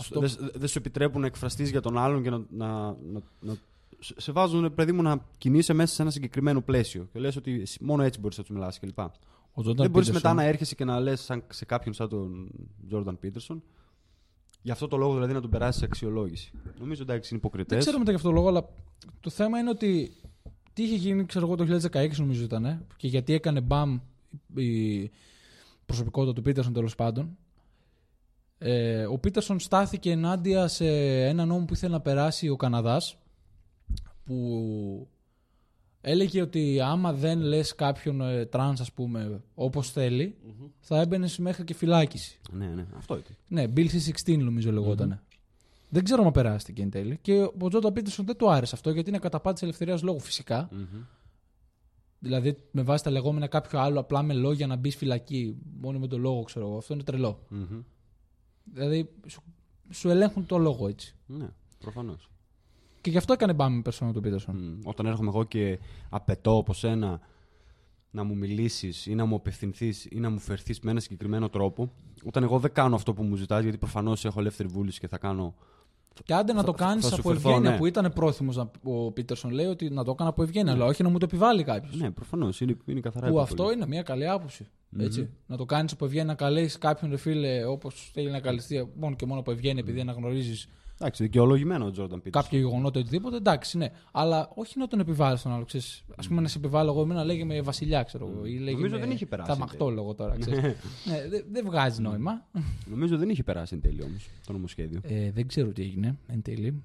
Αυτό- Δεν δεν σου επιτρέπουν να εκφραστείς για τον άλλον και να, να, να, να σε- σε βάζουν, παιδί μου, να κινείσαι μέσα σε ένα συγκεκριμένο πλαίσιο. Και λες ότι εσύ- μόνο έτσι μπορείς να τους μιλάς κλπ. Ο Jordan Δεν μπορείς Peterson- μετά να έρχεσαι και να λες σε κάποιον σαν τον Τζόρνταν Πίτερσον. Γι' αυτό το λόγο δηλαδή να τον περάσεις σε αξιολόγηση. Νομίζω εντάξει είναι υποκριτές. Δεν ξέρω μετά για αυτό το λόγο, αλλά το θέμα είναι ότι τι είχε γίνει, ξέρω εγώ, το 2016 νομίζω ήταν, ε, και γιατί έκανε μπαμ η προσωπικότητα του Πίτερσον τέλος πάντων. Ε, ο Πίτερσον στάθηκε ενάντια σε ένα νόμο που ήθελε να περάσει ο Καναδάς που έλεγε ότι άμα δεν λες κάποιον ε, τρανς ας πούμε όπως θέλει, θα έμπαινες μέχρι και φυλάκιση. Ναι, ναι, αυτό ήταν. Ναι, Bill C16 νομίζω λεγότανε. Δεν ξέρω αν περάστηκε εν τέλει. Και ο Τζόρνταν Πίτερσον δεν του άρεσε αυτό γιατί είναι καταπάτηση ελευθερίας λόγου φυσικά. Μμμ. Δηλαδή με βάση τα λεγόμενα κάποιο άλλο απλά με λόγια να μπει φυλακή. Μόνο με τον λόγο ξέρω εγώ. Αυτό είναι τρελό. Μμμ. Δηλαδή σου, σου ελέγχουν το λόγο έτσι. Ναι, προφανώς. Και γι' αυτό έκανε μπάμι με περσόνα του Πίτερσον. Όταν έρχομαι εγώ και απαιτώ από σένα να μου μιλήσεις ή να μου απευθυνθείς ή να μου φερθείς με ένα συγκεκριμένο τρόπο, όταν εγώ δεν κάνω αυτό που μου ζητάς, γιατί προφανώς έχω ελεύθερη βούληση και θα κάνω. Και άντε να το θα- κάνεις θα σου από φερθώ, ευγένεια ναι. που ήταν πρόθυμος ο Πίτερσον λέει ότι να το έκανα από ευγένεια, αλλά όχι να μου το επιβάλλει κάποιος. Ναι, προφανώς. Είναι, είναι καθαρά Που υπερβολή. αυτό είναι μια καλή άποψη. Έτσι. Να το κάνεις από ευγένεια, να καλέσεις κάποιον ρε φίλε όπως θέλει να καλεστεί μόνο και μόνο από ευγένεια επειδή αναγνωρίζεις Εντάξει, δικαιολογημένο ο Τζόρνταν Πίτερ. κάποιο γεγονότα ή οτιδήποτε. Εντάξει, ναι. Αλλά όχι να τον επιβάλλεις τον άλλο. Α πούμε να σε επιβάλλω εγώ, εμένα λέγε με Βασιλιά, ξέρω εγώ. Ή λέγε Νομίζω με δεν είχε περάσει Ταμακτόλογο τώρα, ξέρεις. ναι, δεν δεν βγάζει νόημα. Νομίζω δεν είχε περάσει εν τέλει όμως το νομοσχέδιο. Ε, δεν ξέρω τι έγινε εν τέλει.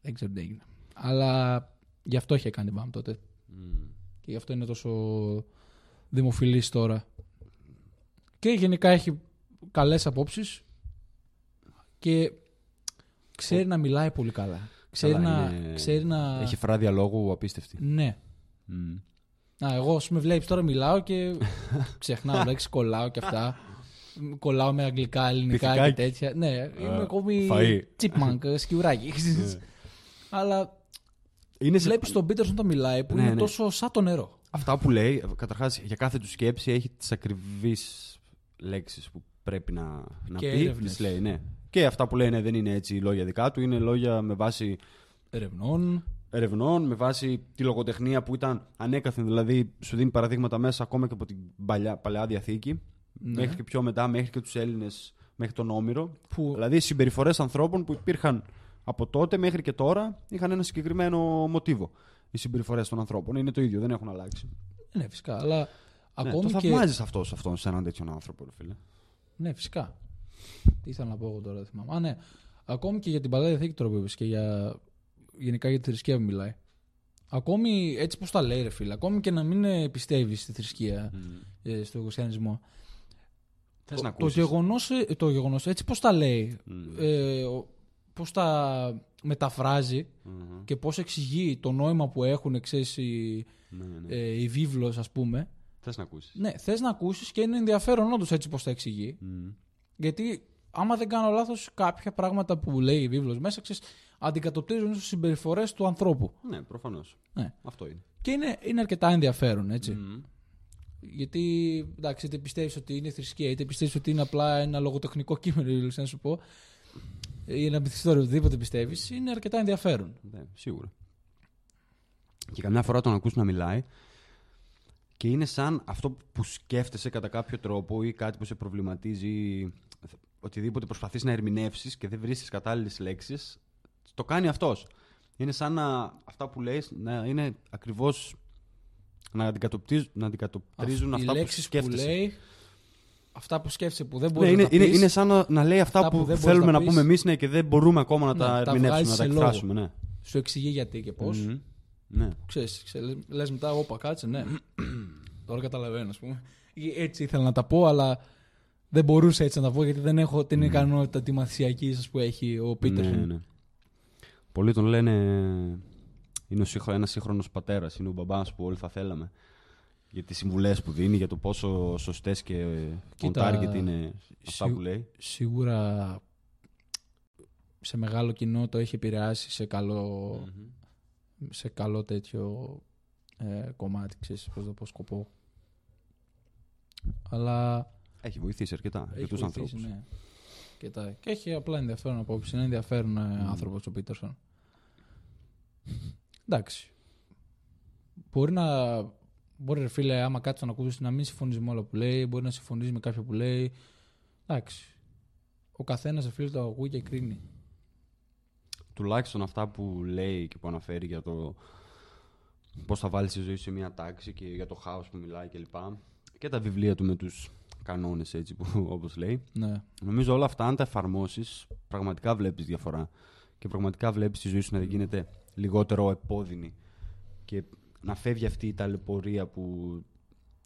Δεν ξέρω τι έγινε. Αλλά γι' αυτό είχε κάνει μπαμ τότε. Και γι' αυτό είναι τόσο δημοφιλής τώρα. Και γενικά έχει καλές απόψεις και ξέρει να μιλάει πολύ καλά. Ξέρει, Καλά, να, είναι- ξέρει να... Έχει φράδια λόγου απίστευτη. Ναι. Μμ. Α, εγώ, ας με βλέπεις τώρα μιλάω και ξεχνάω λέξεις, κολλάω και αυτά. Κολλάω με αγγλικά, ελληνικά Πυθικάκι. και τέτοια. Ναι, είμαι ακόμη φαΐ. τσίπμανκ, σκιουράκι. Αλλά Είναι σε- βλέπεις τον Πίτερσον όταν μιλάει που Ναι, είναι ναι. τόσο σαν το νερό. Αυτά που λέει, καταρχάς για κάθε του σκέψη έχει τις ακριβείς λέξεις που πρέπει να, να Και πει. έρευνες. Τις λέει, ναι. Και αυτά που λέει ναι, δεν είναι έτσι λόγια δικά του, είναι λόγια με βάση Ερευνών. ερευνών, με βάση τη λογοτεχνία που ήταν ανέκαθεν, δηλαδή σου δίνει παραδείγματα μέσα ακόμα και από την παλιά, παλαιά διαθήκη, Ναι. μέχρι και πιο μετά, μέχρι και τους Έλληνες, μέχρι τον Όμηρο. Που Δηλαδή συμπεριφορές ανθρώπων που υπήρχαν από τότε μέχρι και τώρα είχαν ένα συγκεκριμένο μοτίβο. Οι συμπεριφορές των ανθρώπων είναι το ίδιο, δεν έχουν αλλάξει. Ναι, φυσικά. Αλλά Ναι, ακόμη το και. θαυμάζεις αυτός σε αυτόν, σε έναν τέτοιον άνθρωπο, ρε φίλε. Ναι, φυσικά. Τι ήθελα να πω εγώ τώρα, δεν θυμάμαι. Α, ναι. Ακόμη και για την παλαιά διαθήκη τώρα που είπες και για... γενικά για τη θρησκεία που μιλάει. Ακόμη έτσι πώ τα λέει, ρε φίλε. Ακόμη και να μην πιστεύεις στη θρησκεία, ε, στο χριστιανισμό. Θες Το- να το ακούσεις. γεγονός, ε, το γεγονός, έτσι πώς τα λέει, ε, ο- πώς τα μεταφράζει και πώς εξηγεί το νόημα που έχουν, ξέρεις, η, Ναι, ναι. ε, η βίβλος, ας πούμε. Θες να ακούσεις. Ναι, θες να ακούσεις και είναι ενδιαφέρον όντως έτσι πώς τα εξηγεί. Γιατί άμα δεν κάνω λάθος, κάποια πράγματα που λέει η βίβλος μέσα, ξέρεις, αντικατοπτρίζουν ίσως συμπεριφορές του ανθρώπου. Ναι, προφανώς. Ναι. Αυτό είναι. Και είναι, είναι αρκετά ενδιαφέρον, έτσι. Μμμ. Γιατί, εντάξει, είτε πιστεύεις ότι είναι θρησκεία, είτε πιστεύεις ότι είναι απλά ένα λογοτεχνικό κείμενο, ήλιος, να σου πω, ή ένα μυθιστόριο, οτιδήποτε πιστεύεις, είναι αρκετά ενδιαφέρον. Ναι, σίγουρα. Και καμιά φορά τον ακούς να μιλάει και είναι σαν αυτό που σκέφτεσαι κατά κάποιο τρόπο ή κάτι που σε προβληματίζει ή οτιδήποτε προσπαθείς να ερμηνεύσεις και δεν βρίσκεις κατάλληλες λέξεις, το κάνει αυτός. Είναι σαν να αυτά που λες να είναι ακριβώς να αντικατοπτρίζουν, να αντικατοπτρίζουν οι αυτά που λέξεις σκέφτεσαι. λέει, αυτά που σκέφτεσαι που δεν μπορείς Ναι, να είναι, τα είναι, πεις, είναι σαν να, να λέει αυτά, αυτά που, που δεν μπορείς θέλουμε να να πεις. πούμε εμείς ναι, και δεν μπορούμε ακόμα να Ναι, τα τα ερμηνεύσουμε, να βγάζεις τα σε λόγο. εκφράσουμε. Ναι. σου εξηγεί γιατί και πώς. Μμμ. Ναι. Ξέρεις, ξέρεις, λες μετά, όπα, κάτσε, ναι. Τώρα καταλαβαίνω, ας πούμε. Ή Έτσι ήθελα να τα πω, αλλά δεν μπορούσα έτσι να τα πω, γιατί δεν έχω την ικανότητα τη μαθησιακή σας που έχει ο Πίτερσον. Ναι, ναι. Πολλοί τον λένε είναι ο σύγχρο, ένας σύγχρονος πατέρας, είναι ο μπαμπάς που όλοι θα θέλαμε. Για τις συμβουλές που δίνει, για το πόσο σωστές και on Κοίτα, target είναι αυτά σι- που λέει. Σίγουρα σε μεγάλο κοινό το έχει επηρεάσει σε καλό, σε καλό τέτοιο ε, κομμάτι, ξέρεις, πώς το πω, σκοπό. Αλλά Έχει βοηθήσει αρκετά για έχει τους βοηθήσει, ανθρώπους. ναι. Και, τα, και έχει απλά ενδιαφέρον απόψη. Είναι ενδιαφέρον ε, άνθρωπος ο Πίτερσον. εντάξει. Μπορεί να. Μπορεί, ρε φίλε, άμα κάτι τον ακούσεις να μην συμφωνείς με όλα που λέει, μπορεί να συμφωνείς με κάποιο που λέει. Εντάξει. Ο καθένας, φίλε, το ακούει και κρίνει. Τουλάχιστον αυτά που λέει και που αναφέρει για το πώς θα βάλεις τη ζωή σε μια τάξη και για το χάος που μιλάει κλπ. Και τα βιβλία του με τους κανόνες, έτσι που όπως λέει. Ναι. Νομίζω όλα αυτά, αν τα εφαρμόσεις, πραγματικά βλέπεις διαφορά. Και πραγματικά βλέπεις τη ζωή σου να γίνεται λιγότερο επώδυνη. Και να φεύγει αυτή η ταλαιπωρία που.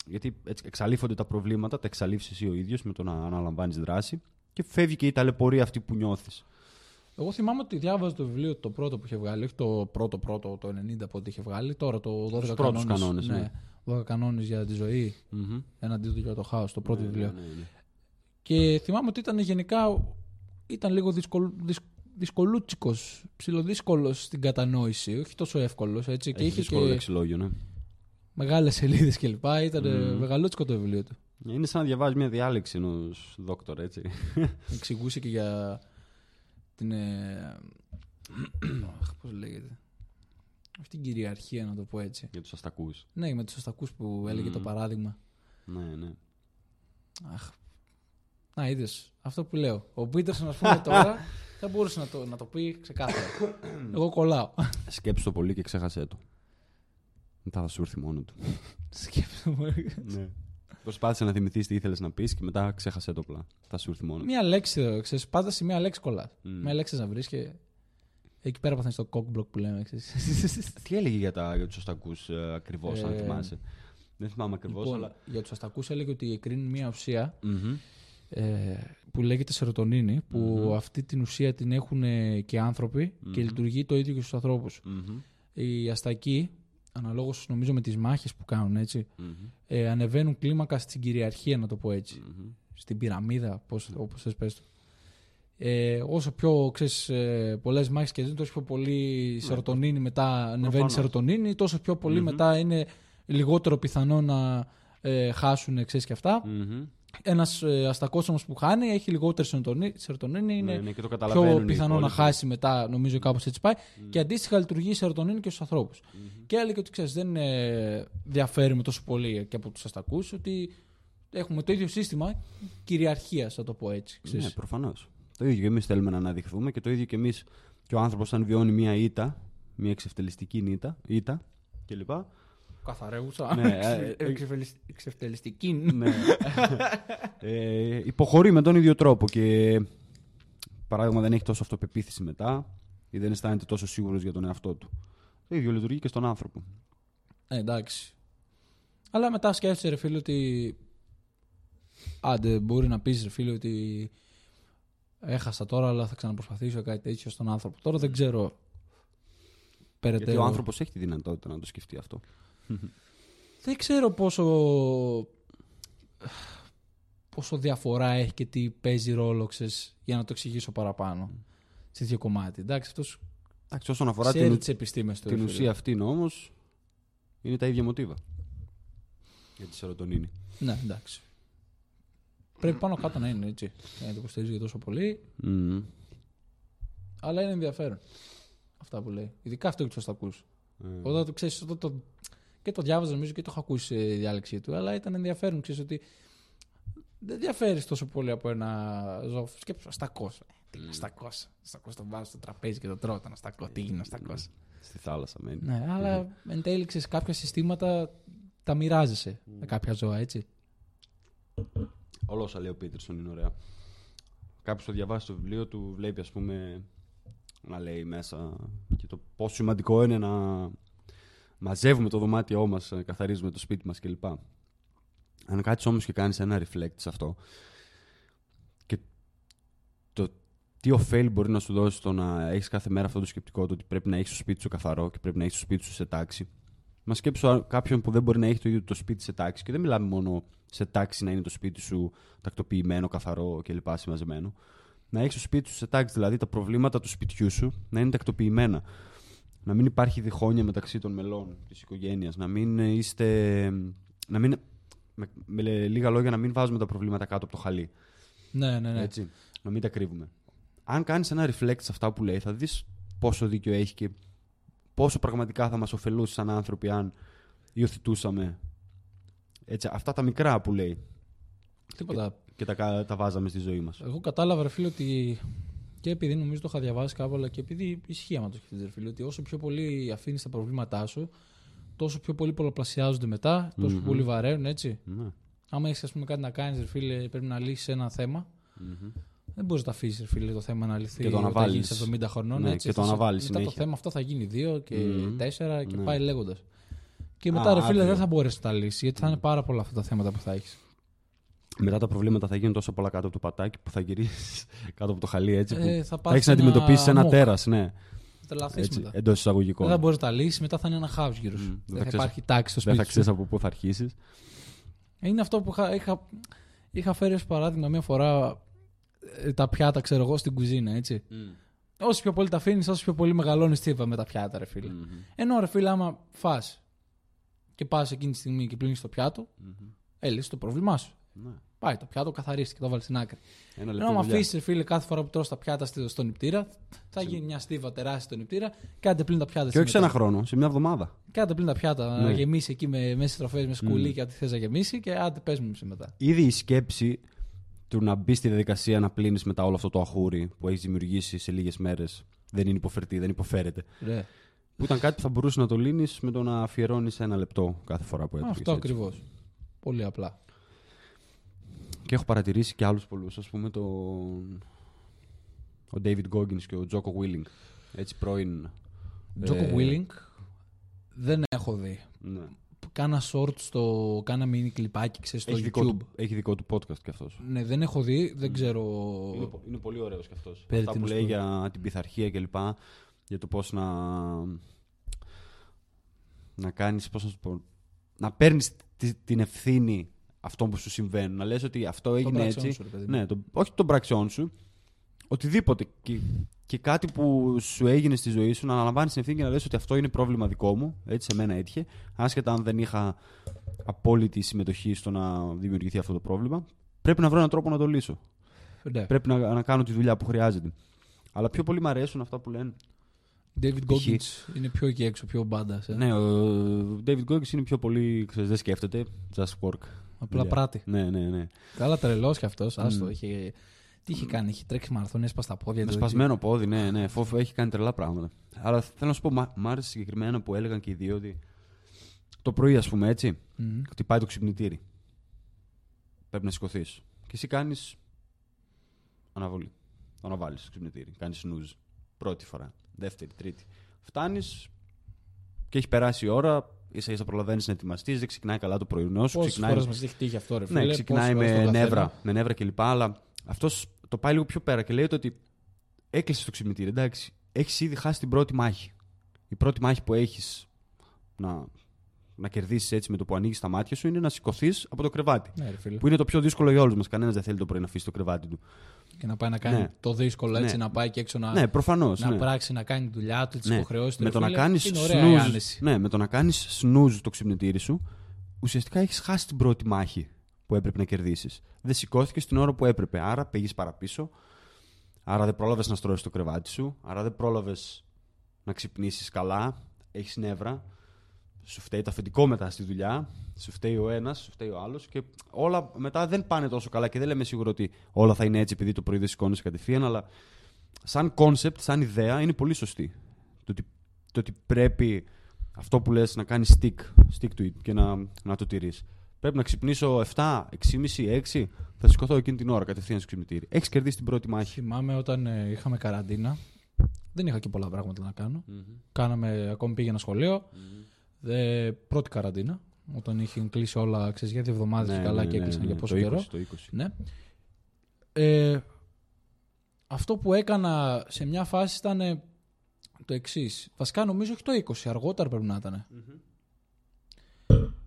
Γιατί έτσι εξαλείφονται τα προβλήματα, τα εξαλείφεις εσύ ο ίδιος με το να αναλαμβάνεις δράση. Και φεύγει και η ταλαιπωρία αυτή που νιώθεις. Εγώ θυμάμαι ότι διάβαζα το βιβλίο το πρώτο που είχε βγάλει, όχι το πρώτο πρώτο, το 90 πότε είχε βγάλει, τώρα το 12 Τους πρώτους κανόνες, ναι. ναι. 12 κανόνες για τη ζωή, Μμμ. έναντί του για το χάος, το πρώτο Ναι, βιβλίο. ναι, ναι, ναι. Και θυμάμαι ότι ήταν γενικά ήταν λίγο δυσκολ, δυσ, δυσκολούτσικος, ψηλοδύσκολος στην κατανόηση, όχι τόσο εύκολος, έτσι. και Έχει είχε δύσκολο και λεξιλόγιο, ναι. μεγάλες σελίδες κλπ. Ήταν Μμμ. μεγαλούτσικο το βιβλίο του. Είναι σαν να διαβάζει μια διάλεξη ενός δόκτωρα, έτσι. Εξηγούσε και για την... Ε, αχ, πώς λέγεται. Αυτή την κυριαρχία, να το πω έτσι. για τους αστακούς. Ναι, με τους αστακούς που έλεγε Μμμ. το παράδειγμα. Ναι, ναι. Αχ. Να, είδες. Αυτό που λέω. Ο Πίτερσον, ας πούμε, τώρα θα μπορούσε να το, να το πει ξεκάθαρα. Εγώ κολλάω. Σκέψου το πολύ και ξέχασέ το. Μετά θα σου έρθει μόνο του. Σκέφτομαι. ναι. Προσπάθησε να θυμηθείς τι ήθελες να πεις και μετά ξέχασέ το απλά. Θα σου έρθει μόνο του. μία λέξη, ε, ξέρεις, πάντα σε μία λέξη κολλάς. Μμ. Μία λέξη να βρει και εκεί πέρα παθαίνεις στο cockblock που λέμε. ξέρεις. Τι έλεγε για, τα, για τους αστακού ακριβώς, αν Ε, θυμάσαι; Δεν θυμάμαι ακριβώς, λοιπόν, αλλά. Για τους αστακού έλεγε ότι εκρίνουν μία ουσία Μμμ. ε, που λέγεται σερωτονίνη, που Μμμ. αυτή την ουσία την έχουν ε, και άνθρωποι και Μμμ. λειτουργεί το ίδιο και στους ανθρώπους. Μμμ. Οι αστακοί, αναλόγως νομίζω με τις μάχες που κάνουν έτσι, Μμμ. ε, ανεβαίνουν κλίμακα στην κυριαρχία, να το πω έτσι. Μμμ. Στην πυραμίδα, πώς, όπως θες πες το. Ε, όσο πιο ξέρεις, ε, πολλές μάχες και δίνουν, τόσο πιο πολύ σερωτονίνη μετά ανεβαίνει η Προφανώς. σερωτονίνη, τόσο πιο πολύ Μμμ. μετά είναι λιγότερο πιθανό να ε, χάσουν, ξέρεις και αυτά. Μμμ. Ένας ε, αστακός όμως που χάνει έχει λιγότερη σερωτονίνη, σερωτονίνη είναι Ναι, ναι, και το καταλαβαίνουν πιο οι πιθανό να υπόλοιποι. χάσει μετά, νομίζω κάπως έτσι πάει. Μμ. Και αντίστοιχα λειτουργεί η σερωτονίνη και στους ανθρώπους. Μμμ. Και έλεγε ότι ξέρεις, δεν ε, διαφέρουμε τόσο πολύ και από τους αστακούς, ότι έχουμε το ίδιο σύστημα κυριαρχίας, θα το πω έτσι. ξέρεις. Ναι, προφανώς. Το ίδιο και εμείς θέλουμε να αναδειχθούμε και το ίδιο και εμείς και ο άνθρωπος, αν βιώνει μία ήττα, μία εξευτελιστική ήττα, ήττα κλπ. Καθαρέουσα. Ναι, ε, ε, Εξευτελιστική. ναι. ε, υποχωρεί με τον ίδιο τρόπο και παράδειγμα δεν έχει τόσο αυτοπεποίθηση μετά ή δεν αισθάνεται τόσο σίγουρος για τον εαυτό του. Το ίδιο λειτουργεί και στον άνθρωπο. Ε, εντάξει. Αλλά μετά σκέφτεσαι, ρε φίλε, ότι. Άντε, μπορεί να πεις, ρε φίλε, ότι έχασα τώρα, αλλά θα ξαναπροσπαθήσω κάτι τέτοιο στον άνθρωπο. Τώρα δεν ξέρω. Περαιτέρω. Γιατί ο άνθρωπος έχει τη δυνατότητα να το σκεφτεί αυτό. Δεν ξέρω πόσο. πόσο διαφορά έχει και τι παίζει ρόλο, ξέρεις, για να το εξηγήσω παραπάνω. Σε τέτοιο κομμάτι. Εντάξει, αυτός Εντάξει, όσον αφορά ξέρει την, τις επιστήμες του. την ρε φίλε. ουσία αυτή όμως, είναι τα ίδια μοτίβα. Για τη σερωτονίνη. Ναι, εντάξει. Πρέπει πάνω κάτω να είναι έτσι. Για να το υποστηρίζει τόσο πολύ. Μμμ. Αλλά είναι ενδιαφέρον. Αυτά που λέει. Ειδικά αυτό και τους αστακούς. Ε, Όταν το ξέρεις, όταν το. Και το διάβαζα νομίζω και το έχω ακούσει η διάλεξή του, αλλά ήταν ενδιαφέρον. Ξέρεις ότι δεν διαφέρεις τόσο πολύ από ένα ζώο. Σκέψου, αστακός. Τι είναι αστακός; Αστακός τον βάζεις στο τραπέζι και το τρώω. Τον αστακό. Τι είναι αστακός; Στη θάλασσα μένει. Ναι, αλλά εν τέλει ξέρεις, κάποια συστήματα τα μοιράζεσαι με κάποια ζώα, έτσι. Όλα όσα λέει ο Πίτερσον είναι ωραία. Κάποιος το διαβάσει το βιβλίο του, βλέπει, ας πούμε, να λέει μέσα και το πόσο σημαντικό είναι να μαζεύουμε το δωμάτιό μας, να καθαρίζουμε το σπίτι μας κλπ. Αν κάτσεις όμως και κάνεις ένα reflect σε αυτό και το τι ωφέλη μπορεί να σου δώσει το να έχεις κάθε μέρα αυτό το σκεπτικό το ότι πρέπει να έχεις το σπίτι σου καθαρό και πρέπει να έχεις το σπίτι σου σε τάξη. Μα σκέψω κάποιον που δεν μπορεί να έχει το ίδιο το σπίτι σε τάξη και δεν μιλάμε μόνο σε τάξη να είναι το σπίτι σου τακτοποιημένο, καθαρό κλπ. συμμαζεμένο. Να έχεις το σπίτι σου σε τάξη, δηλαδή τα προβλήματα του σπιτιού σου να είναι τακτοποιημένα. Να μην υπάρχει διχόνοια μεταξύ των μελών της οικογένειας. Να μην είστε. Να μην, με, με λίγα λόγια, να μην βάζουμε τα προβλήματα κάτω από το χαλί. Ναι, ναι, ναι. Έτσι. Να μην τα κρύβουμε. Αν κάνεις ένα reflect σε αυτά που λέει, θα δεις πόσο δίκιο έχει και πόσο πραγματικά θα μας ωφελούσε σαν άνθρωποι αν υιοθετούσαμε έτσι, αυτά τα μικρά που λέει Τίποτα. και τα, κα- τα βάζαμε στη ζωή μας. Εγώ κατάλαβα, ρε φίλε, ότι και επειδή νομίζω το είχα διαβάσει κάπου, αλλά και επειδή ισχύει άμα το σκεφτείς, ρε φίλε, ότι όσο πιο πολύ αφήνεις τα προβλήματά σου, τόσο πιο πολύ πολλαπλασιάζονται μετά, τόσο πιο Μμμ. πολύ βαραίνουν, έτσι. Ναι. Άμα έχεις κάτι να κάνεις, ρε φίλε, πρέπει να λύσεις ένα θέμα. Δεν μπορείς να τα αφήσεις, φίλε, το θέμα να λυθεί Και το όταν αναβάλεις. γίνεις 70 χρονών. Ναι, έτσι, και το Θα σε- αναβάλεις Μετά το συνέχεια. θέμα αυτό θα γίνει 2 και Μμμ. 4 και Ναι. πάει λέγοντας. Και μετά, Α, ρε φίλε, άδειο. δεν θα μπορέσει να τα λύσεις, γιατί θα είναι πάρα πολλά αυτά τα θέματα που θα έχεις. Μετά τα προβλήματα θα γίνουν τόσο πολλά κάτω από το πατάκι που θα γυρίσεις κάτω από το χαλί έτσι. Που Ε, θα θα πας έχεις να ένα αντιμετωπίσεις ένα αμόκ. τέρας, ναι. Τρελαθεί Έτσι, μετά. εντός εισαγωγικών. Δεν θα μπορείς να τα λύσεις, μετά θα είναι ένα χάος γύρω σου. Μμ, δεν Δεν θα θα ξέρεις- υπάρχει τάξη στο Δεν σπίτι θα σου. ξέρεις από πού θα αρχίσεις. Είναι αυτό που είχα, είχα, είχα φέρει ως παράδειγμα μια φορά ε, τα πιάτα, ξέρω εγώ, στην κουζίνα, έτσι. Όσο πιο πολύ τα αφήνεις, όσο πιο πολύ μεγαλώνεις τσίπα με τα πιάτα, ρε φίλε. Ενώ ρε φίλε, άμα φά και πας εκείνη τη στιγμή και πλύνεις το πιάτο, έλυσε το πρόβλημά σου. Ναι. Πάει το πιάτο, καθαρίστηκε, το βάλεις στην άκρη. Ένα Ενώ λεπτό άμα δουλειά. αφήσεις, φίλε, κάθε φορά που τρως τα πιάτα στη- στον νηπτήρα, θα γίνει μια στίβα τεράστια στον νηπτήρα. Κάντε πλύνει τα πιάτα. Και όχι σε μετά. ένα χρόνο, σε μια εβδομάδα. Κάντε πλύνει τα πιάτα, Ναι. να γεμίσει εκεί με μέσα τροφές, με σκουλί και ό,τι θες να γεμίσει και άντε πες μου σε μετά. Ήδη η σκέψη του να μπει στη διαδικασία να πλύνεις μετά όλο αυτό το αχούρι που έχεις δημιουργήσει σε λίγες μέρες δεν είναι υποφερτή, δεν υποφέρεται. Ρε. Που ήταν κάτι που θα μπορούσες να το λύνεις με το να αφιερώνεις ένα λεπτό κάθε φορά που έτρωγε. Αυτό ακριβώς. Πολύ απλά. Και έχω παρατηρήσει και άλλους πολλούς. Α πούμε τον. Ο David Goggins και ο Jocko Willing. Έτσι πρώην. Τζόκο ε, Willing δεν έχω δει. Ναι. Κάνα short στο. Κάνα mini κλιπάκι, ξέρεις, στο Έχει, δικό YouTube. του, έχει δικό του podcast κι αυτός. Ναι, δεν έχω δει, δεν ξέρω. Είναι, πο- είναι πολύ ωραίος κι αυτός. Περί Αυτά που τίνος λέει πρόκειται. για την πειθαρχία κλπ. Για το πώς να. Να κάνεις. Πώς να σου πω. Να παίρνεις την ευθύνη αυτών που σου συμβαίνουν. Να λες ότι αυτό έγινε πράξεων έτσι. σου, ρε παιδί μου. ναι, το, όχι των πραξιών σου. Οτιδήποτε. Και, και κάτι που σου έγινε στη ζωή σου να αναλαμβάνεις την ευθύνη και να λες ότι αυτό είναι πρόβλημα δικό μου. Έτσι, σε μένα έτυχε. Άσχετα αν δεν είχα απόλυτη συμμετοχή στο να δημιουργηθεί αυτό το πρόβλημα. Πρέπει να βρω έναν τρόπο να το λύσω. Ναι. Πρέπει να, να κάνω τη δουλειά που χρειάζεται. Αλλά πιο πολύ μου αρέσουν αυτά που λένε. David π.χ. Goggins είναι πιο εκεί έξω, πιο μπάντας. Ε. Ναι, ο David Goggins είναι πιο πολύ. Ξέρεις, δεν σκέφτεται. Just work. Απλά δουλειά. πράττει. Ναι, ναι, ναι. Καλά τρελός κι αυτός. Άστο. Είχε... Τι είχε κάνει, είχε τρέξει μαραθώνιο, έσπασε τα πόδια Με του. σπασμένο πόδι, ναι, ναι. Φόβο έχει κάνει τρελά πράγματα. Αλλά θέλω να σου πω, μ' μ' άρεσε συγκεκριμένα που έλεγαν και οι δύο ότι το πρωί, ας πούμε, έτσι, Μμμ. χτυπάει το ξυπνητήρι. Πρέπει να σηκωθείς. Και εσύ κάνεις αναβολή. Το αναβάλεις το ξυπνητήρι. Κάνεις snooze. Πρώτη φορά. Δεύτερη, τρίτη. Φτάνεις και έχει περάσει η ώρα. σα ίσα προλαβαίνεις να ετοιμαστείς. Δεν ξεκινάει καλά το πρωινό σου. Πόσες ξεκινάει... φορές μας έχει τύχει αυτό, ρε φίλε. Ναι, πόσες ξεκινάει φορές με τον καθένα. νεύρα, με νεύρα κλπ. Αλλά αυτός το πάει λίγο πιο πέρα και λέει το ότι έκλεισε το ξυπνητήρι. Εντάξει, έχεις ήδη χάσει την πρώτη μάχη. Η πρώτη μάχη που έχεις να, να κερδίσεις έτσι με το που ανοίγεις τα μάτια σου είναι να σηκωθείς από το κρεβάτι. Ναι, ρε φίλε. Που είναι το πιο δύσκολο για όλους μας. Κανένας δεν θέλει το πρωί να αφήσει το κρεβάτι του. Και να πάει να κάνει Ναι. το δύσκολο έτσι, Ναι. να πάει και έξω να, ναι, προφανώς. να ναι. πράξει, να κάνει τη δουλειά του, τι Ναι. υποχρεώσει του. με ρε το να φίλε. κάνεις Είναι ωραία η snooze, άνεση. ναι, με το να κάνεις snooze το ξυπνητήρι σου, ουσιαστικά έχεις χάσει την πρώτη μάχη που έπρεπε να κερδίσεις. Δεν σηκώθηκες την ώρα που έπρεπε. Άρα πήγες παραπίσω. Άρα δεν πρόλαβες να στρώσεις το κρεβάτι σου. Άρα δεν πρόλαβες να ξυπνήσεις καλά. Έχεις νεύρα. Σου φταίει το αφεντικό μετά στη δουλειά. Σου φταίει ο ένας, σου φταίει ο άλλος. Και όλα μετά δεν πάνε τόσο καλά. Και δεν λέμε σίγουρο ότι όλα θα είναι έτσι επειδή το πρωί δεν σηκώνεσαι κατευθείαν. Αλλά σαν concept, σαν ιδέα, είναι πολύ σωστή. Το ότι, το ότι πρέπει αυτό που λες να κάνεις stick, stick to it και να, να το τηρείς. Πρέπει να ξυπνήσω 7, 6,5, 6, θα σηκωθώ εκείνη την ώρα κατευθείαν στο ξυπνητήρι. Έχεις κερδίσει την πρώτη μάχη. Θυμάμαι όταν ε, είχαμε καραντίνα. Δεν είχα και πολλά πράγματα να κάνω. Κάναμε, ακόμη πήγαινα σχολείο. Ε, πρώτη καραντίνα. Όταν είχε κλείσει όλα, ξέρεις, για δύο εβδομάδες Ναι, καλά ναι, και ναι, έκλεισαν ναι, για πόσο το καιρό. 20, το 20. Ναι. Ε, αυτό που έκανα σε μια φάση ήταν ε, το εξής. Βασικά νομίζω όχι το 20, αργότερα πρέπει να ήταν.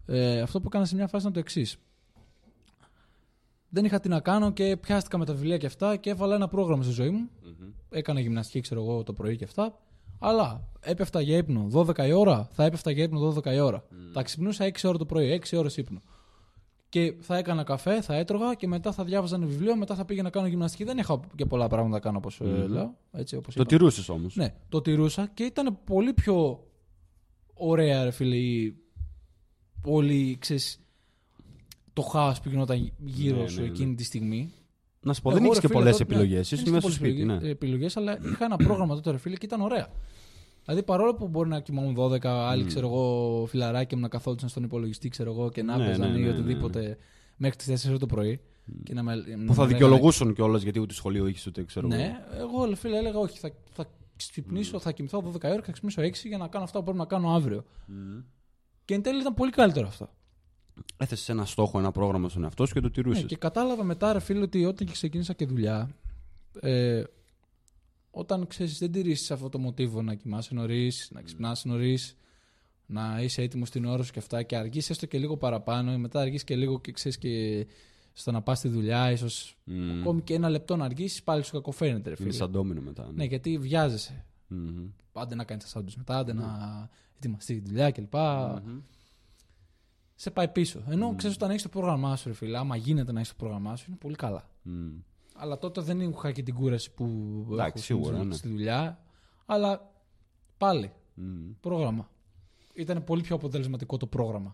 Ε, αυτό που έκανα σε μια φάση ήταν το εξής. Δεν είχα τι να κάνω και πιάστηκα με τα βιβλία και αυτά και έβαλα ένα πρόγραμμα στη ζωή μου. Έκανα γυμναστική, ξέρω εγώ, το πρωί και αυτά. Αλλά έπεφτα για ύπνο 12 η ώρα, θα έπεφτα για ύπνο 12 η ώρα. Θα ξυπνούσα 6 ώρα το πρωί, 6 ώρες ύπνο. Και θα έκανα καφέ, θα έτρωγα και μετά θα διάβαζα ένα βιβλίο, μετά θα πήγαινα να κάνω γυμναστική. Δεν είχα και πολλά πράγματα να κάνω όπως λέω. Έτσι, όπως Το είπα. τηρούσες όμως. Ναι, το τηρούσα και ήταν πολύ πιο ωραία, ρε φίλε, η- όλη, ξέρεις, το χάος που γινόταν γύρω Ναι, σου ναι, ναι. εκείνη τη στιγμή. Να σου πω, Εγώ, δεν έχεις ρε και φίλε, πολλές τότε- επιλογές. ναι, Ήσουν δεν μέσα στο είχα πολλές σπίτι, ναι. επιλογές, αλλά είχα ένα πρόγραμμα τότε, ρε φίλε, και ήταν ωραία. Δηλαδή, παρόλο που μπορεί να κοιμόμουν 12, άλλοι, Μμ. ξέρω εγώ, φιλαράκια μου να καθόντουσαν στον υπολογιστή, ξέρω εγώ, και να Ναι, παίζαν ναι, ή ναι, ναι, οτιδήποτε μέχρι τις 4 το πρωί. Και να με, να Που θα με λέγανε- δικαιολογούσαν κιόλας γιατί ούτε σχολείο είχες ούτε ξέρω εγώ. Ναι, εγώ ρε φίλε έλεγα όχι. Θα, θα ξυπνήσω, θα κοιμηθώ 12 ώρα και θα ξυπνήσω 6 για να κάνω αυτά που πρέπει να κάνω αύριο. Μμ. Και εν τέλει ήταν πολύ καλύτερο αυτό. Έθεσες ένα στόχο, ένα πρόγραμμα στον εαυτό σου και το τηρούσες. Ναι, και κατάλαβα μετά, ρε φίλε, ότι όταν και ξεκίνησα και δουλειά, ε, όταν ξέρεις, δεν τηρήσεις αυτό το μοτίβο να κοιμάσαι νωρίς, να ξυπνάς νωρίς, να είσαι έτοιμος στην ώρα σου και αυτά, και αργείς έστω και λίγο παραπάνω, μετά αργείς και λίγο και ξέρεις και στο να πας στη δουλειά, ίσως Μμ. ακόμη και ένα λεπτό να αργήσει, πάλι σου κακοφαίνεται, ρε φίλε. Είναι σαν ντόμινο μετά. Ναι, γιατί βιάζεσαι. Μμμ. Άντε να κάνεις τα σάντουιτ μετά, άντε Ναι. να ετοιμαστεί τη δουλειά κλπ. Μμμ. Σε πάει πίσω. Ενώ Μμ. ξέρεις όταν έχεις το πρόγραμμά σου, ρε φίλε, άμα γίνεται να έχεις το πρόγραμμά σου, είναι πολύ καλά. Μμ. Αλλά τότε δεν είχα και την κούραση που Εντάξει, έχω σίγουρα, στη- ναι. στη δουλειά. Αλλά πάλι, Μμ. πρόγραμμα. Ήταν πολύ πιο αποτελεσματικό το πρόγραμμα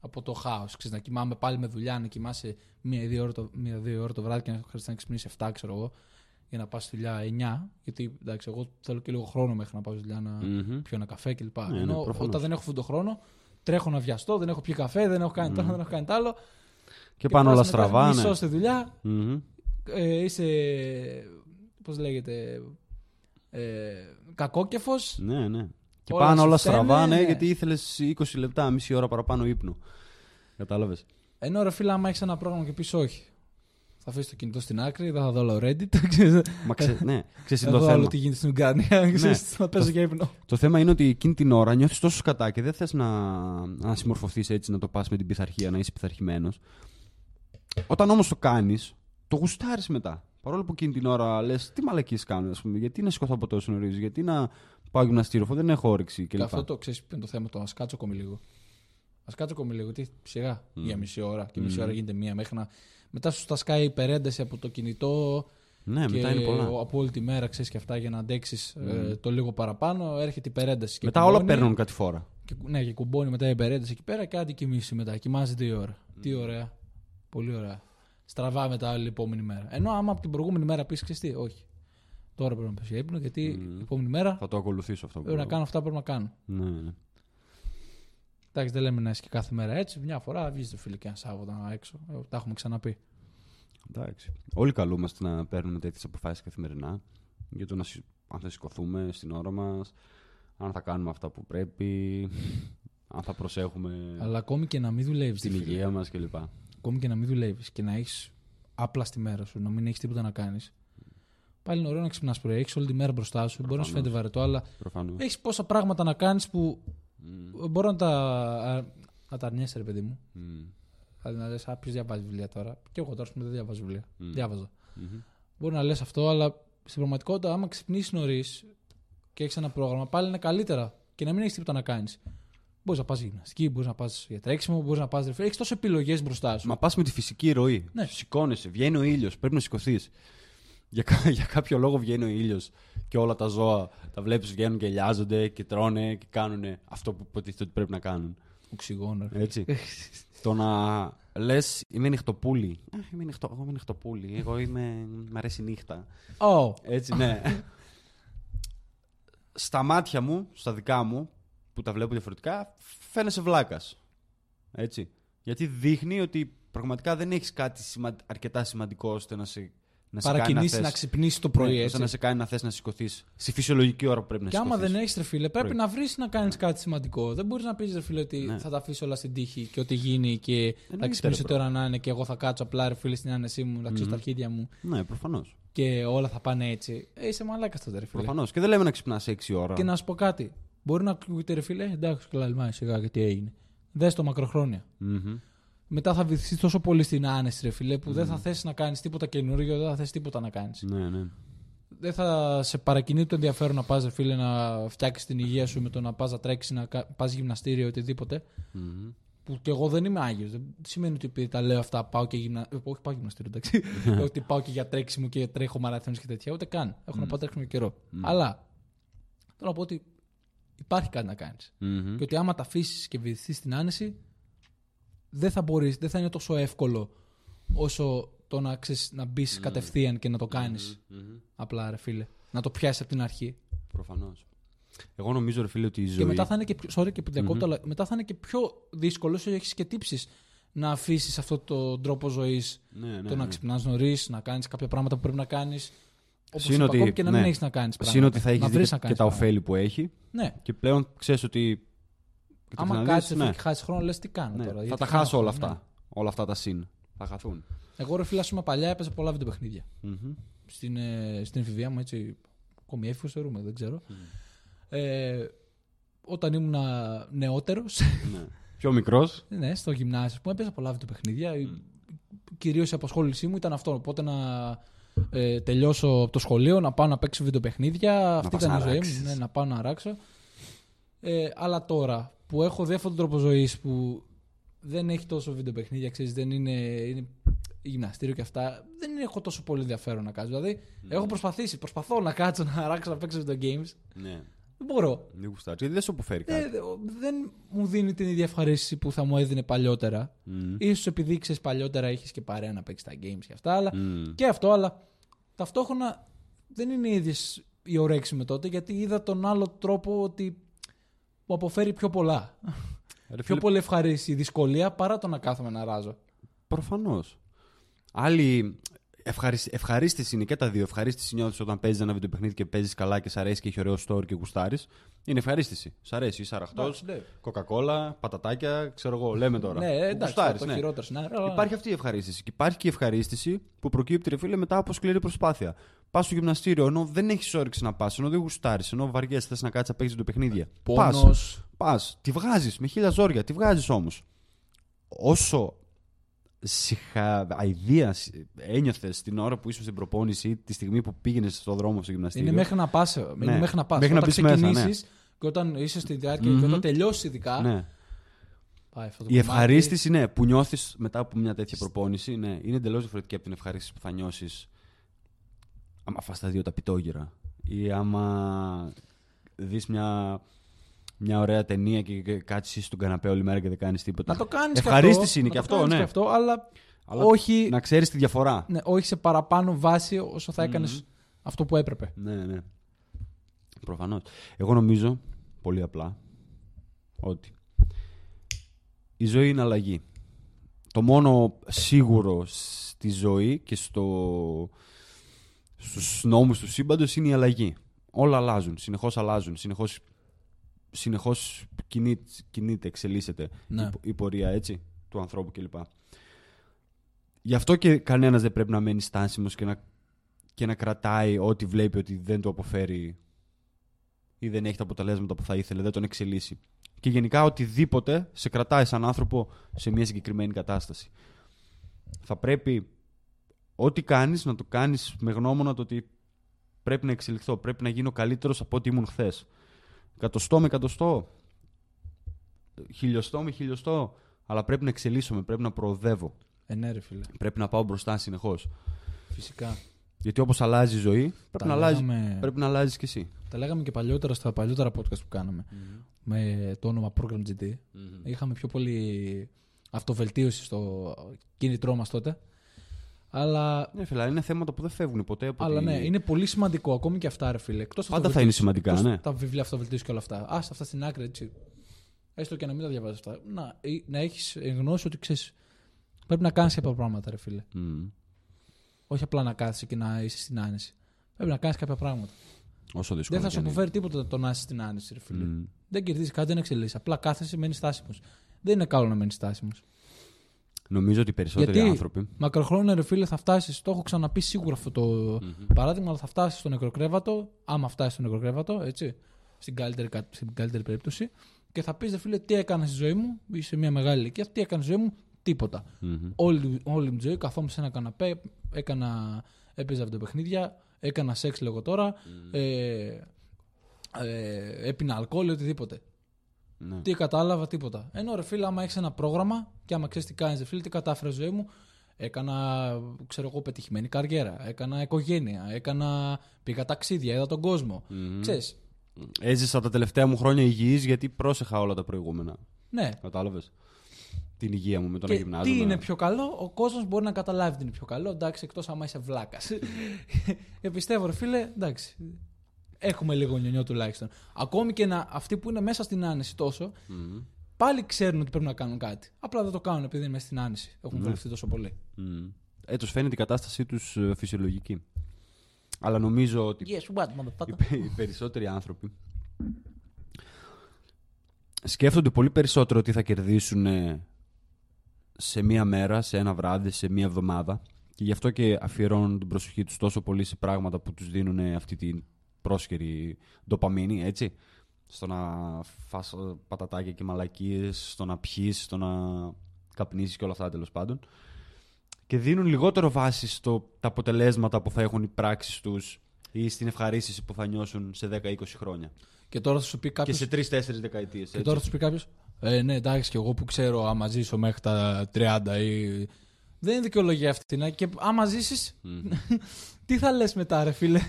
από το χάος. Να κοιμάμαι πάλι με δουλειά, να κοιμάσαι μία-δύο ώρα, το, μία-δύο ώρα το βράδυ και να χρειάζεται να ξυπνήσει 7, ξέρω εγώ, για να πας στη δουλειά 9. Γιατί εντάξει, εγώ θέλω και λίγο χρόνο μέχρι να πάω στη δουλειά να Μμμ. πιω ένα καφέ κλπ. Ναι, ναι, Ενώ προφανώς. όταν δεν έχω αυτόν τον χρόνο, τρέχω να βιαστώ, δεν έχω πιει καφέ, δεν έχω κάνει το ένα, δεν έχω κάνει το άλλο. Και πάνε πας όλα μετά στραβά, Μισό ναι. στη δουλειά, Μμμ. ε, είσαι. Πώς λέγεται. Ε, κακόκεφος. Ναι, ναι. Και Όλα πάνε σου όλα φταίνε, στραβά, ναι, ναι. γιατί ήθελες 20 λεπτά, μισή ώρα παραπάνω ύπνο. Κατάλαβες. Ενώ ρε φίλε, άμα έχεις ένα πρόγραμμα και πεις όχι. Θα αφήσει το κινητό στην άκρη, δεν θα δω όλο Reddit. ξέρεις, Μα ξε... ναι, ξέρεις Θα είναι το δω θέμα. όλο τι γίνεται στην Ουκρανία. ξέρεις, Θα παίζω για ύπνο. Το θέμα είναι ότι εκείνη την ώρα νιώθεις τόσο σκατά και δεν θες να, να συμμορφωθείς έτσι, να το πας με την πειθαρχία, να είσαι πειθαρχημένος. Όταν όμως το κάνεις, το γουστάρεις μετά. Παρόλο που εκείνη την ώρα λες, τι μαλακίες κάνω, ας πούμε, γιατί να σηκωθώ από τόσο νωρίς, γιατί να πάω γυμναστήριο, αφού δεν έχω όρεξη Και κλπ. αυτό το ξέρεις ποιο είναι το θέμα. Το ας κάτσω ακόμη λίγο. Α κάτσω ακόμη λίγο. Τι σιγά για μισή ώρα. Και μισή Μμ. ώρα γίνεται μία μέχρι να. Μετά σου τα σκάει η υπερένταση από το κινητό Ναι, και μετά είναι πολλά. από όλη τη μέρα ξέρεις και αυτά για να αντέξεις το λίγο παραπάνω. Έρχεται η υπερένταση. Και μετά όλα κουμπώνει. παίρνουν κάτι φορά. Και, ναι, και κουμπώνει μετά η υπερένταση εκεί πέρα και άντε κοιμήσει μετά. Κοιμάζει δύο ώρα. Τι ωραία. Πολύ ωραία. Στραβά μετά όλη η επόμενη μέρα. Ενώ άμα από την προηγούμενη μέρα πεις τι, όχι. Τώρα πρέπει να πέσει για ύπνο γιατί Μμ. η επόμενη μέρα Θα το ακολουθήσω αυτό. που πρέπει να λέω. κάνω αυτά που πρέπει να κάνω. Ναι, ναι. Εντάξει, δεν λέμε να είσαι και κάθε μέρα έτσι. Μια φορά βγεις το φίλο και ένα Σάββατο έξω. Ε, Τα έχουμε ξαναπεί. Εντάξει. Όλοι καλούμαστε να παίρνουμε τέτοιες αποφάσεις καθημερινά για το να, συ- αν θα σηκωθούμε στην ώρα μας, αν θα κάνουμε αυτά που πρέπει, αν θα προσέχουμε Αλλά ακόμη και να μην δουλεύεις. την υγεία μας κλπ. Ακόμη και να μην δουλεύεις και να έχεις απλά στη μέρα σου, να μην έχεις τίποτα να κάνεις. Πάλι είναι ωραίο να ξυπνάς πρωί. Έχεις όλη τη μέρα μπροστά σου. Μπορεί να σου Προφανώς. φαίνεται βαρετό, αλλά Προφανώς. έχεις πόσα πράγματα να κάνεις που Μπορώ να τα, α, να τα αρνιέσαι, ρε παιδί μου. Δηλαδή να λες, Α, ποιος διαβάζει βιβλία τώρα. Και εγώ τώρα, ας πούμε, δεν διαβάζω βιβλία. Μμ. Διάβαζα. Μπορεί να λες αυτό, αλλά στην πραγματικότητα, άμα ξυπνήσεις νωρίς και έχεις ένα πρόγραμμα, πάλι είναι καλύτερα και να μην έχεις τίποτα να κάνεις. Μπορείς να πας γυμναστική, μπορείς να πας για τρέξιμο, μπορείς να πας. Έχεις τόσες επιλογές μπροστά σου. Μα πας με τη φυσική ροή. Ναι. Σηκώνεσαι, βγαίνει ο ήλιος, πρέπει να σηκωθείς. Για, κα- για κάποιο λόγο βγαίνει ο ήλιος και όλα τα ζώα τα βλέπεις βγαίνουν και λιάζονται και τρώνε και κάνουν αυτό που υποτίθεται ότι πρέπει να κάνουν. Οξυγόνος. ρε. Έτσι. το να λες, είμαι νυχτοπούλη. Α, είμαι νυχτο, εγώ είμαι νυχτοπούλη. Εγώ είμαι. Μ' αρέσει η νύχτα. Ω, Έτσι, ναι. Στα μάτια μου, στα δικά μου, που τα βλέπω διαφορετικά, φαίνεσαι βλάκας. Έτσι. Γιατί δείχνει ότι πραγματικά δεν έχεις κάτι σημα... αρκετά σημαντικό ώστε να σε. Να σε κάνει παρακινήσει θες- να ξυπνήσει το πρωί. Ναι, ώστε έτσι. να σε κάνει να θες να σηκωθείς στη φυσιολογική ώρα που πρέπει να Και άμα σηκωθείς. δεν έχεις ρε φίλε, πρέπει Πρέπει. να βρεις να κάνεις κάτι σημαντικό. Δεν μπορείς να πεις ρε φίλε ότι Ναι. θα τα αφήσω όλα στην τύχη και ό,τι γίνει και θα Εννοείται, ξυπνήσω ρε, τώρα να είναι και εγώ θα κάτσω απλά ρε φίλε στην άνεσή μου, να ξύσω Μμμ. τα αρχίδια μου Ναι, προφανώς. και όλα θα πάνε έτσι. Ε, είσαι μαλάκας τότε ρε φίλε. Προφανώς. Και δεν λέμε να ξυπνάς 6 ώρα. Και να σου πω κάτι. Μπορεί να ακούγεται ρε φίλε, «Ε, εντάξει, καλά, λιμάει σιγά γιατί έγινε. Δες το μακροχρόνια. Μμμ. Μετά θα βυθιστείς τόσο πολύ στην άνεση, ρε φίλε, που δεν θα θέσει να κάνεις τίποτα καινούργιο, δεν θα θέσει τίποτα να κάνεις. Ναι, ναι. δεν θα σε παρακινεί το ενδιαφέρον να πας, ρε φίλε, να φτιάξεις την υγεία σου με το να πας να τρέξεις, να πας γυμναστήριο, οτιδήποτε. Μμμ. Που και εγώ δεν είμαι άγιος. Δεν σημαίνει ότι επειδή τα λέω αυτά πάω και γυμνα... ε, Όχι, πάω γυμναστήριο, εντάξει. ότι πάω και για τρέξιμο και τρέχω μαραθώνες και τέτοια. Ούτε καν. Έχω να πάω τρέξιμο καιρό. Αλλά θέλω να πω ότι υπάρχει κάτι να κάνεις. Μμμ. Και ότι άμα τα αφήσεις και βυθιστείς στην άνεση, δεν θα μπορείς, δεν θα είναι τόσο εύκολο όσο το να, ξέρεις, να μπεις κατευθείαν και να το κάνεις. Μμμ. Απλά, ρε φίλε. Να το πιάσεις από την αρχή. Προφανώς. Εγώ νομίζω, ρε φίλε, ότι η ζωή. Και μετά θα είναι και, πιο- sorry και που διακόπτω, αλλά μετά θα είναι και πιο δύσκολο όσο έχεις και τύψεις να αφήσεις αυτόν τον τρόπο ζωής. Ναι, ναι, το να ναι. ξυπνάς νωρίς, να κάνεις κάποια πράγματα που πρέπει να κάνεις. Όπως Συν είπα, ότι- ακόμη και να μην ναι. έχεις να κάνεις πράγματα. Συν ότι θα έχεις να δει βρεις και, να και κάνεις τα πράγματα. ωφέλη που έχει. Ναι. Και πλέον ξέρεις ότι. Και το Άμα ξαναδείς, κάτσει ναι, και χάσει χρόνο, λες τι κάνω ναι, τώρα. θα γιατί τα χάνω χάσω όλα χρόνο, αυτά. Όλα αυτά τα συν. Θα χαθούν. ναι. Εγώ ρε φίλα, πούμε παλιά έπαιζα πολλά βιντεοπαιχνίδια. Μμμ. Στην, ε, στην εφηβεία μου, έτσι. Ακόμη έφηβος θεωρούμε, δεν ξέρω. Ε, όταν ήμουν νεότερος, ναι. Πιο μικρός. ναι, στο γυμνάσιο μου έπαιζα πολλά βιντεοπαιχνίδια. Κυρίως η απασχόλησή μου ήταν αυτό. Οπότε να ε, τελειώσω από το σχολείο, να πάω να παίξω βιντεοπαιχνίδια. Αυτή πας ήταν να η ζωή ράξεις. μου. Ναι, να πάω να ράξω. Ε, αλλά τώρα που έχω δει αυτόν τον τρόπο ζωής που δεν έχει τόσο βιντεοπαιχνίδια, ξέρεις, δεν είναι, είναι γυμναστήριο και αυτά, δεν έχω τόσο πολύ ενδιαφέρον να κάνω. Δηλαδή, έχω προσπαθήσει, προσπαθώ να κάτσω να ράξω να παίξω video games. Ναι. Δεν μπορώ. Δεν γουστάρει. Γιατί δεν σου αποφέρει κάτι. Ε, δεν μου δίνει την ίδια ευχαρίστηση που θα μου έδινε παλιότερα. Μμμ. Ίσως επειδή ξέρεις παλιότερα είχες και παρέα να παίξεις τα games και αυτά, αλλά Μμμ. και αυτό, αλλά ταυτόχρονα δεν είναι οι ίδιες οι ωρέξει με τότε, γιατί είδα τον άλλο τρόπο ότι μου αποφέρει πιο πολλά. Ρε πιο φίλε, πολύ ευχαρίστηση η δυσκολία παρά το να κάθομαι να ράζω. Προφανώς. Άλλη ευχαρισ... ευχαρίστηση είναι και τα δύο. Ευχαρίστηση νιώθεις όταν παίζεις ένα βιντεοπαιχνίδι και παίζεις καλά και σ' αρέσει και έχει ωραίο story και γουστάρεις. Είναι ευχαρίστηση. Σ' αρέσει, είσαι αραχτός, Εντάξει, ναι. κοκακόλα, πατατάκια, ξέρω εγώ, λέμε τώρα. Ναι, εντάξει, Γουστάρεις, το ναι. χειρότερο σενάριο. αλλά- Υπάρχει αυτή η ευχαρίστηση. Και υπάρχει και η ευχαρίστηση που προκύπτει, ρε φίλε, μετά από σκληρή προσπάθεια. Πας στο γυμναστήριο ενώ δεν έχεις όρεξη να πας, ενώ δεν γουστάρεις, ενώ βαριέσαι, θες να κάτσεις να παίξεις το παιχνίδια. Πόνος. Πας, τη βγάζεις με χίλια ζόρια, τη βγάζεις όμως. Όσο συχαειδία ένιωθες την ώρα που ήσουν στην προπόνηση ή τη στιγμή που πήγαινες στον δρόμο στο γυμναστήριο; Είναι μέχρι να πας. Είναι μέχρι να πας. Μέχρι να όταν μπεις μέσα, ναι. ξεκινήσεις και όταν είσαι στη διάρκεια Μμμ. και όταν τελειώσεις ειδικά. Ναι. πάει αυτό το Η κομμάτι. ευχαρίστηση, ναι, που νιώθεις μετά από μια τέτοια προπόνηση, ναι, είναι εντελώς διαφορετική από την ευχαρίστηση που θα νιώσεις άμα φας τα δύο τα πιτόγυρα. Ή άμα δεις μια, μια ωραία ταινία και και κάτσεις στον καναπέ όλη μέρα και δεν κάνεις τίποτα. Να το κάνεις Ευχαρίστηση είναι να και το αυτό, κάνεις ναι. Και αυτό, αλλά, Αλλά όχι, Να ξέρεις τη διαφορά. ναι, όχι σε παραπάνω βάση όσο θα έκανες αυτό που έπρεπε. Ναι, ναι. Προφανώς. Εγώ νομίζω πολύ απλά ότι η ζωή είναι αλλαγή. Το μόνο σίγουρο στη ζωή και στο, στους νόμους του σύμπαντος είναι η αλλαγή. Όλα αλλάζουν, συνεχώς αλλάζουν, συνεχώς, συνεχώς κινεί- κινείται, εξελίσσεται Ναι. η, πο- η πορεία έτσι, του ανθρώπου κλπ. Γι' αυτό και κανένας δεν πρέπει να μένει στάσιμος και να, και να κρατάει ό,τι βλέπει ότι δεν του αποφέρει ή δεν έχει τα αποτελέσματα που θα ήθελε, δεν τον εξελίσσει. Και γενικά οτιδήποτε σε κρατάει σαν άνθρωπο σε μια συγκεκριμένη κατάσταση. Θα πρέπει ό,τι κάνεις να το κάνεις με γνώμονα το ότι πρέπει να εξελιχθώ, πρέπει να γίνω καλύτερος από ό,τι ήμουν χθες. Εκατοστό με εκατοστό, χιλιοστό με χιλιοστό, αλλά πρέπει να εξελίσσομαι, πρέπει να προοδεύω, Ε, ναι, ρε φίλε. πρέπει να πάω μπροστά συνεχώς. Φυσικά. Γιατί όπως αλλάζει η ζωή, πρέπει, Τα να, αλλάζει, λέγαμε- πρέπει να αλλάζεις κι εσύ. Τα λέγαμε και παλιότερα στα παλιότερα podcast που κάναμε με το όνομα Program GT. Είχαμε πιο πολύ αυτοβελτίωση στο κίνητρό μας τότε. Αλλά, Ναι, φίλε, είναι θέματα που δεν φεύγουν ποτέ από αλλά τη- ναι, είναι πολύ σημαντικό ακόμη και αυτά, ρε φίλε. Εκτός Πάντα θα είναι σημαντικά, εκτός ναι. Τα βιβλία αυτοβελτίωσης και όλα αυτά. Α αυτά στην άκρη, έτσι. Έστω και να μην τα διαβάζεις αυτά. Να, ή- να έχεις γνώση ότι ξέρεις. Πρέπει να κάνεις κάποια πράγματα, ρε φίλε. Μμμ. Όχι απλά να κάθεσαι και να είσαι στην άνεση. Πρέπει να κάνεις κάποια πράγματα. Όσο δύσκολο. Δεν θα σου κι αν αποφέρει τίποτα το να είσαι στην άνεση, ρε φίλε. είναι. Μμμ. Δεν κερδίζεις κάτι, δεν εξελίσσει. Απλά κάθεσαι, μένεις στάσιμος. Δεν είναι καλό να μένεις στάσιμος. Νομίζω ότι οι περισσότεροι Γιατί άνθρωποι. μακροχρόνια, ρε φίλε, θα φτάσεις. Το έχω ξαναπεί σίγουρα αυτό το παράδειγμα, αλλά θα φτάσεις στο νεκροκρέβατο, άμα φτάσεις στο νεκροκρέβατο, έτσι, στην καλύτερη, κα- στην καλύτερη περίπτωση, και θα πεις, ρε φίλε, τι έκανα στη ζωή μου, είσαι μια μεγάλη ηλικία, τι έκανα στη ζωή μου, τίποτα. Μμμ. Όλη, όλη μου τη ζωή καθόμουν σε ένα καναπέ, έκανα, έπαιζα βιντεοπαιχνίδια, έκανα σεξ λέγω τώρα, ε, ε, έπινα αλκοόλ, οτιδήποτε. Ναι. Τι κατάλαβα, τίποτα. Ενώ ρε φίλε, άμα έχεις ένα πρόγραμμα και άμα ξέρεις τι κάνεις, ρε φίλε, τι κατάφερες στη ζωή μου, έκανα, ξέρω εγώ, πετυχημένη καριέρα. Έκανα οικογένεια. Έκανα, πήγα ταξίδια, είδα τον κόσμο. Μμμ. Ξέρεις, Έζησα τα τελευταία μου χρόνια υγιής γιατί πρόσεχα όλα τα προηγούμενα. Ναι. Κατάλαβες; Την υγεία μου με το να Και γυμνάζομαι. τι είναι πιο καλό, ο κόσμος μπορεί να καταλάβει τι είναι πιο καλό. Εντάξει, εκτός άμα είσαι βλάκας. Επιστεύω, ρε φίλε, εντάξει. Έχουμε λίγο νιονιό τουλάχιστον. Ακόμη και να, αυτοί που είναι μέσα στην άνεση τόσο, Μμμ. πάλι ξέρουν ότι πρέπει να κάνουν κάτι. Απλά δεν το κάνουν επειδή είναι μέσα στην άνεση. Έχουν Ναι. βολευτεί τόσο πολύ. Μμμ. Ε, τους φαίνεται η κατάστασή τους ε, φυσιολογική. Αλλά νομίζω ότι Yes, what, motherfucker; οι, πε- οι περισσότεροι άνθρωποι σκέφτονται πολύ περισσότερο τι θα κερδίσουν ε, σε μία μέρα, σε ένα βράδυ, σε μία εβδομάδα και γι' αυτό και αφιερώνουν την προσοχή τους τόσο πολύ σε πράγματα που τους δίνουν ε, αυτή την πρόσχερη ντοπαμίνη, έτσι. Στο να φας ε, πατατάκια και μαλακίες, στο να πιείς, στο να καπνίσεις και όλα αυτά τέλος πάντων. Και δίνουν λιγότερο βάση στο τα αποτελέσματα που θα έχουν οι πράξεις τους ή στην ευχαρίστηση που θα νιώσουν σε 10-20 χρόνια. Και τώρα θα σου πει Και κάποιο. σε 3-4 δεκαετίες. Και έτσι. τώρα θα σου πει κάποιος. Ε, ναι, εντάξει, και εγώ που ξέρω άμα ζήσω μέχρι τα 30 ή. Δεν είναι δικαιολογία αυτή. Να. Και άμα ζήσεις, Μμμ. τι θα λες μετά, ρε φίλε;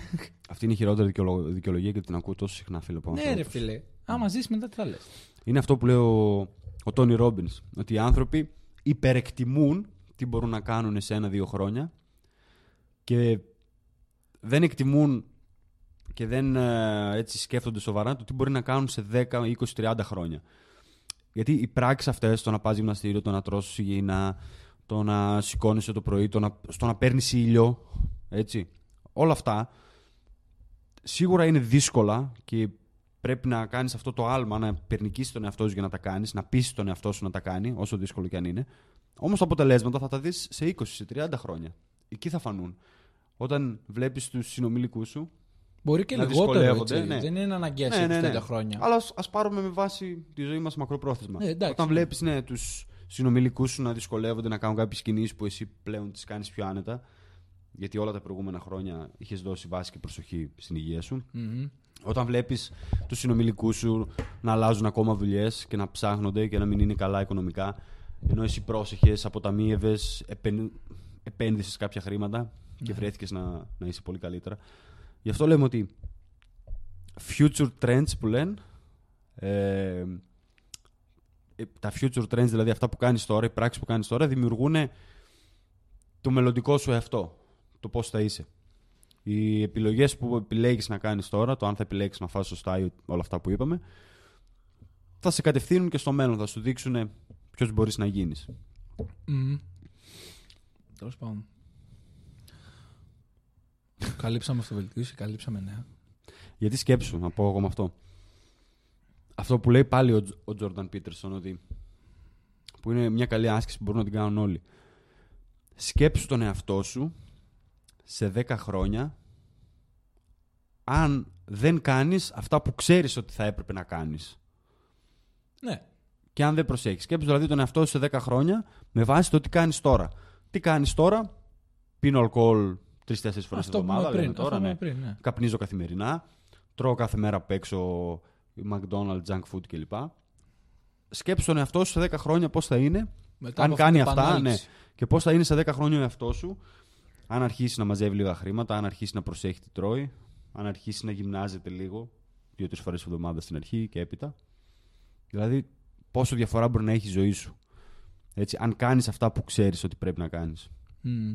Αυτή είναι η χειρότερη δικαιολο- δικαιολογία και την ακούω τόσο συχνά, φίλε. από ναι, ρε ανθρώπους. φίλε. Άμα ζήσει μετά, τι θα λες; Είναι αυτό που λέει ο, ο Τόνι Ρόμπινς. Ότι οι άνθρωποι υπερεκτιμούν τι μπορούν να κάνουν σε ένα-δύο χρόνια και δεν εκτιμούν και δεν ε, έτσι σκέφτονται σοβαρά το τι μπορεί να κάνουν σε 10, 20, 30 χρόνια. Γιατί οι πράξεις αυτές, το να πας γυμναστήριο, το να τρώσει υγιεινά, το να σηκώνεσαι το πρωί, το να, στο να παίρνεις ήλιο, έτσι. Όλα αυτά σίγουρα είναι δύσκολα και πρέπει να κάνεις αυτό το άλμα, να περνικήσεις τον εαυτό σου για να τα κάνεις, να πείσει τον εαυτό σου να τα κάνει, όσο δύσκολο και αν είναι. Όμως τα αποτελέσματα θα τα δεις σε 20, σε 30 χρόνια. Εκεί θα φανούν. Όταν βλέπεις τους συνομιλικούς σου. Μπορεί και Να λιγότερο. δυσκολεύονται, Έτσι. ναι. Δεν είναι αναγκαία Ναι, σε ναι, ναι. 30 χρόνια. Αλλά ας πάρουμε με βάση τη ζωή μας μακροπρόθεσμα. Ναι, εντάξει, Όταν ναι. βλέπεις ναι, τους συνομιλικούς σου να δυσκολεύονται να κάνουν κάποιες κινήσεις που εσύ πλέον τις κάνεις πιο άνετα. Γιατί όλα τα προηγούμενα χρόνια είχες δώσει βάση και προσοχή στην υγεία σου. Μμμ. Όταν βλέπεις τους συνομιλικούς σου να αλλάζουν ακόμα δουλειές και να ψάχνονται και να μην είναι καλά οικονομικά, ενώ εσύ πρόσεχες, αποταμίευες, επεν... επένδυσες κάποια χρήματα και βρέθηκες να, να είσαι πολύ καλύτερα. Γι' αυτό λέμε ότι future trends που λένε, ε, ε, τα future trends, δηλαδή αυτά που κάνεις τώρα, οι πράξεις που κάνεις τώρα, δημιουργούν το μελλοντικό σου εαυτό, το πώς θα είσαι. Οι επιλογές που επιλέγεις να κάνεις τώρα, το αν θα επιλέγεις να φας σωστά ή όλα αυτά που είπαμε, θα σε κατευθύνουν και στο μέλλον, θα σου δείξουν ποιος μπορείς να γίνεις. Μμμ. Τέλος πάντων. καλύψαμε αυτοβελτίωση, καλύψαμε νέα. Γιατί σκέψου, να πω εγώ με αυτό. Αυτό που λέει πάλι ο, Τζ- ο Τζόρνταν Πίτερσον, ότι που είναι μια καλή άσκηση που μπορούν να την κάνουν όλοι. Σκέψου τον εαυτό σου σε 10 χρόνια αν δεν κάνεις αυτά που ξέρεις ότι θα έπρεπε να κάνεις. Ναι. Και αν δεν προσέχεις. Σκέψου δηλαδή τον εαυτό σου σε 10 χρόνια με βάση το τι κάνεις τώρα. Τι κάνεις τώρα, πίνω αλκοόλ 3-4 φορές την Αυτό που εβδομάδα, είπαμε πριν. λέμε τώρα, αυτό ναι. που είπαμε πριν, ναι. Καπνίζω καθημερινά. Τρώω κάθε μέρα απ' έξω McDonald's, junk food κλπ. Σκέψου τον εαυτό σου σε 10 χρόνια πώς θα είναι Μετά αν από αυτή κάνει την αυτά, επανάληψη. και πώς θα είναι σε 10 χρόνια ο εαυτός σου. Αν αρχίσει να μαζεύει λίγα χρήματα, αν αρχίσει να προσέχει τι τρώει, αν αρχίσει να γυμνάζεται λίγο, δύο-τρεις φορές τη εβδομάδα στην αρχή και έπειτα. Δηλαδή, πόσο διαφορά μπορεί να έχει η ζωή σου. Έτσι, αν κάνεις αυτά που ξέρεις ότι πρέπει να κάνεις. Μμ.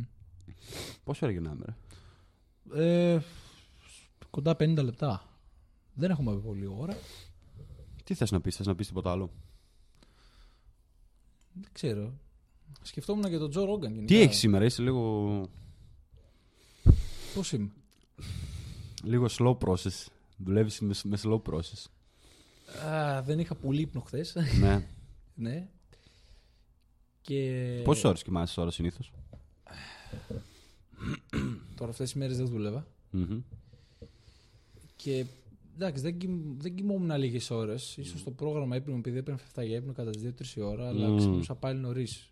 Πόσο ώρα γυρνάμε, ρε; Ε, κοντά 50 λεπτά. Δεν έχουμε πει πολύ ώρα. Τι θες να πεις, θες να πεις τίποτα άλλο; Δεν ξέρω. Σκεφτόμουν και τον Τζο Ρόγκαν γενικά. Τι έχεις σήμερα, είσαι λίγο, Πώς είμαι; λίγο slow process. Δουλεύεις με, με slow process. Α, δεν είχα πολύ ύπνο χθες. ναι. ναι. Και... Πόσες ώρες κοιμάσαι τώρα συνήθως; Τώρα αυτές τις μέρες δεν δούλευα. Και εντάξει, δεν, κοιμ, δεν κοιμόμουν λίγες ώρες. σω το πρόγραμμα ύπνου μου, επειδή έπαιρνε αυτά για ύπνο κατά τι 2-3 ώρα, αλλά Μμμ. ξυπνούσα πάλι νωρίς.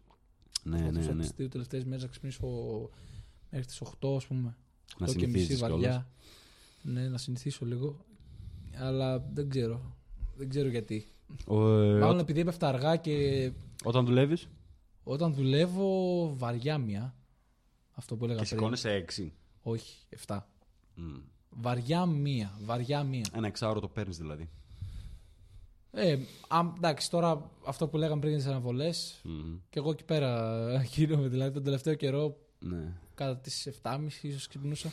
Ναι, ναι, ναι. Τις δύο τελευταίες μέρες να ξυπνήσω μέχρι τις 8, ας πούμε. Να 8 και μισή συνηθίζεις βαριά. κιόλας. Ναι, να συνηθίσω λίγο. Αλλά δεν ξέρω. Δεν ξέρω γιατί. Ο, ε, Μάλλον ό- επειδή έπεφτα αργά και όταν δουλεύεις; όταν δουλεύω βαριά μία. Αυτό που έλεγα και πριν. σηκώνεσαι 6. Όχι, 7. Βαριά μία. Βαριά μία. Ένα εξάωρο το παίρνεις δηλαδή. Ε, α, εντάξει, τώρα αυτό που λέγαμε πριν για τις αναβολές, Μμμ. και εγώ εκεί πέρα γίνομαι. Δηλαδή τον τελευταίο καιρό, Ναι. κατά τις 7.30 ίσως ξυπνούσα.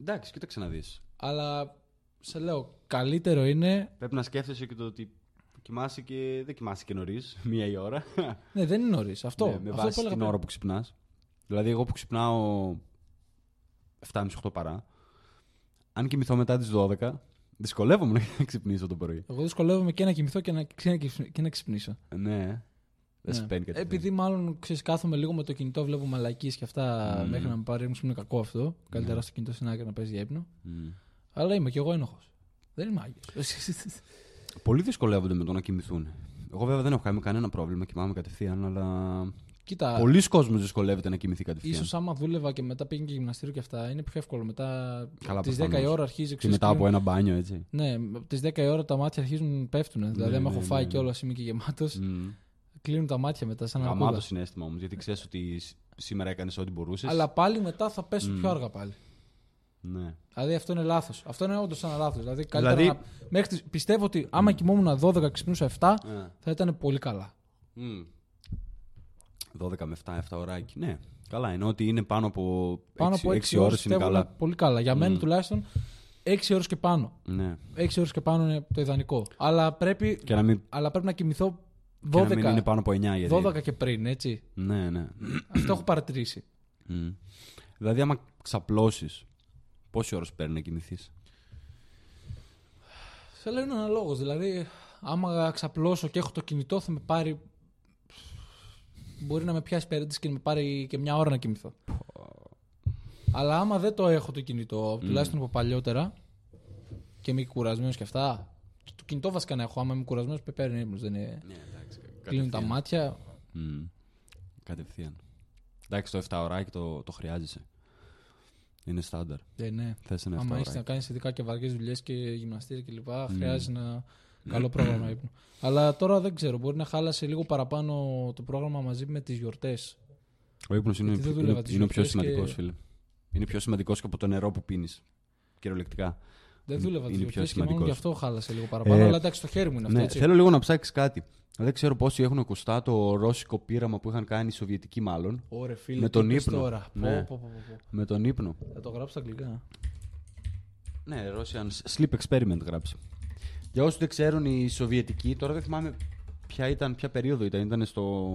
Εντάξει, κοίταξε να δεις. Αλλά σε λέω, καλύτερο είναι. Πρέπει να σκέφτεσαι και το ότι κοιμάσαι και δεν κοιμάσαι και νωρίς, μία η ώρα. Ναι, δεν είναι νωρίς. Αυτό. Ναι, με αυτό βάση που έλεγα την πριν. ώρα που ξυπνάς. Δηλαδή, εγώ που ξυπνάω 7.30-8 παρά, αν κοιμηθώ μετά τις 12, δυσκολεύομαι να ξυπνήσω το πρωί. Εγώ δυσκολεύομαι και να κοιμηθώ και να, και να ξυπνήσω. Ναι. Δεν Ναι. σου παίρνει κάτι. Επειδή μάλλον ξέρεις, κάθομαι λίγο με το κινητό, βλέπω μαλακίες και αυτά Μμμ. μέχρι να με πάρει ήμουν είναι κακό αυτό. Ναι. Καλύτερα στο κινητό στην άκρη να παίζει για ύπνο. Μμ. Αλλά είμαι κι εγώ ένοχος. Δεν είμαι άγιος. Πολλοί δυσκολεύονται με το να κοιμηθούν. Εγώ βέβαια δεν έχω κάνει κανένα πρόβλημα, κοιμάμαι κατευθείαν, αλλά. Κοίτα, Πολλοί κόσμοι δυσκολεύεται να κοιμηθεί κατευθείαν. ίσως άμα δούλευα και μετά πήγαινε και γυμναστήριο και αυτά, είναι πιο εύκολο. Μετά Καλά, τις 10 η προφανώς. ώρα αρχίζει Και ξέρεις, μετά από κλείνουν- ένα μπάνιο, έτσι. Ναι, από τις 10 η ώρα τα μάτια αρχίζουν πέφτουν. δηλαδή, Ναι, άμα ναι, έχω φάει ναι. κιόλα είμαι και γεμάτος, Μμ. κλείνουν τα μάτια μετά σαν να Γαμάτο συνέστημα όμως, γιατί ξέρεις ότι σ- σήμερα έκανες ό,τι μπορούσες. Αλλά πάλι μετά θα πέσω Μμ. πιο αργά πάλι. Ναι. Δηλαδή αυτό είναι λάθος. Αυτό είναι όντως ένα λάθος. Δηλαδή, καλύτερα Δηλαδή- να... μέχρι τις- Πιστεύω ότι άμα κοιμόμουν 12 ξυπνούσα 7, Ε. θα ήταν πολύ καλά. Μμ. 12 με 7, 7 ωράκι. Ναι, καλά είναι. Ότι είναι πάνω από 6, Πάνω από 6 ώρες ώρες είναι πιστεύω καλά. είναι πολύ καλά. Για μένα Μμ. τουλάχιστον 6 ώρες και πάνω. Ναι. 6 ώρες και πάνω είναι το ιδανικό. Αλλά πρέπει, Και να μην, αλλά πρέπει να κοιμηθώ και να μην 12, είναι πάνω από 9. Γιατί... 12 και πριν, έτσι. Ναι, ναι. Αυτό έχω παρατηρήσει. Μμ. Δηλαδή, άμα ξαπλώσεις, πόση ώρα σου παίρνει να κοιμηθείς; Σε λέω είναι αναλόγως. Δηλαδή, άμα ξαπλώσω και έχω το κινητό, θα με πάρει. Μπορεί να με πιάσει περίπτωση και να με πάρει και μια ώρα να κοιμηθώ. Αλλά άμα δεν το έχω το κινητό, τουλάχιστον από παλιότερα, και είμαι κουρασμένος και αυτά. Το κινητό βασικά να έχω. Άμα είμαι κουρασμένος, παίρνει ύπνος. Δεν είναι. Ναι, εντάξει. Κλείνουν τα μάτια. Μμ. Κατευθείαν. Εντάξει, το 7 ωράκι το, το χρειάζεσαι. Είναι στάνταρ. Ε, ναι. Θες ένα 7 Άμα έχεις ωράκι. να κάνεις ειδικά και βαριές δουλειές και γυμναστήρια κλπ. Χρειάζεται ένα καλό πρόγραμμα ύπνου. Αλλά τώρα δεν ξέρω. Μπορεί να χάλασε λίγο παραπάνω το πρόγραμμα μαζί με τις γιορτές. Ο ύπνος είναι, Γιατί δεν είναι, δούλευα τις είναι ο πιο γιορτές και- σημαντικό, φίλε. Είναι πιο σημαντικός και από το νερό που πίνεις. Κυριολεκτικά. Δεν Είναι- δούλευα τις είναι πιο γιορτές και μάλλον σημαντικός. γι' αυτό χάλασε λίγο παραπάνω. Ε, αλλά εντάξει, το χέρι μου είναι αυτό. Ναι, έτσι. θέλω λίγο να ψάξεις κάτι. Δεν ξέρω πόσοι έχουν ακουστά το ρώσικο πείραμα που είχαν κάνει οι Σοβιετικοί, μάλλον. Ωρε φίλε, με τι τον είπες ύπνο. Τώρα. Ναι. Πω, πω, πω, πω, πω. Με τον ύπνο. Θα το γράψω στα αγγλικά. Ναι, Russian Sleep Experiment γράψει. Για όσους δεν ξέρουν, οι Σοβιετικοί, τώρα δεν θυμάμαι ποια, ήταν, ποια περίοδο ήταν, ήταν στο,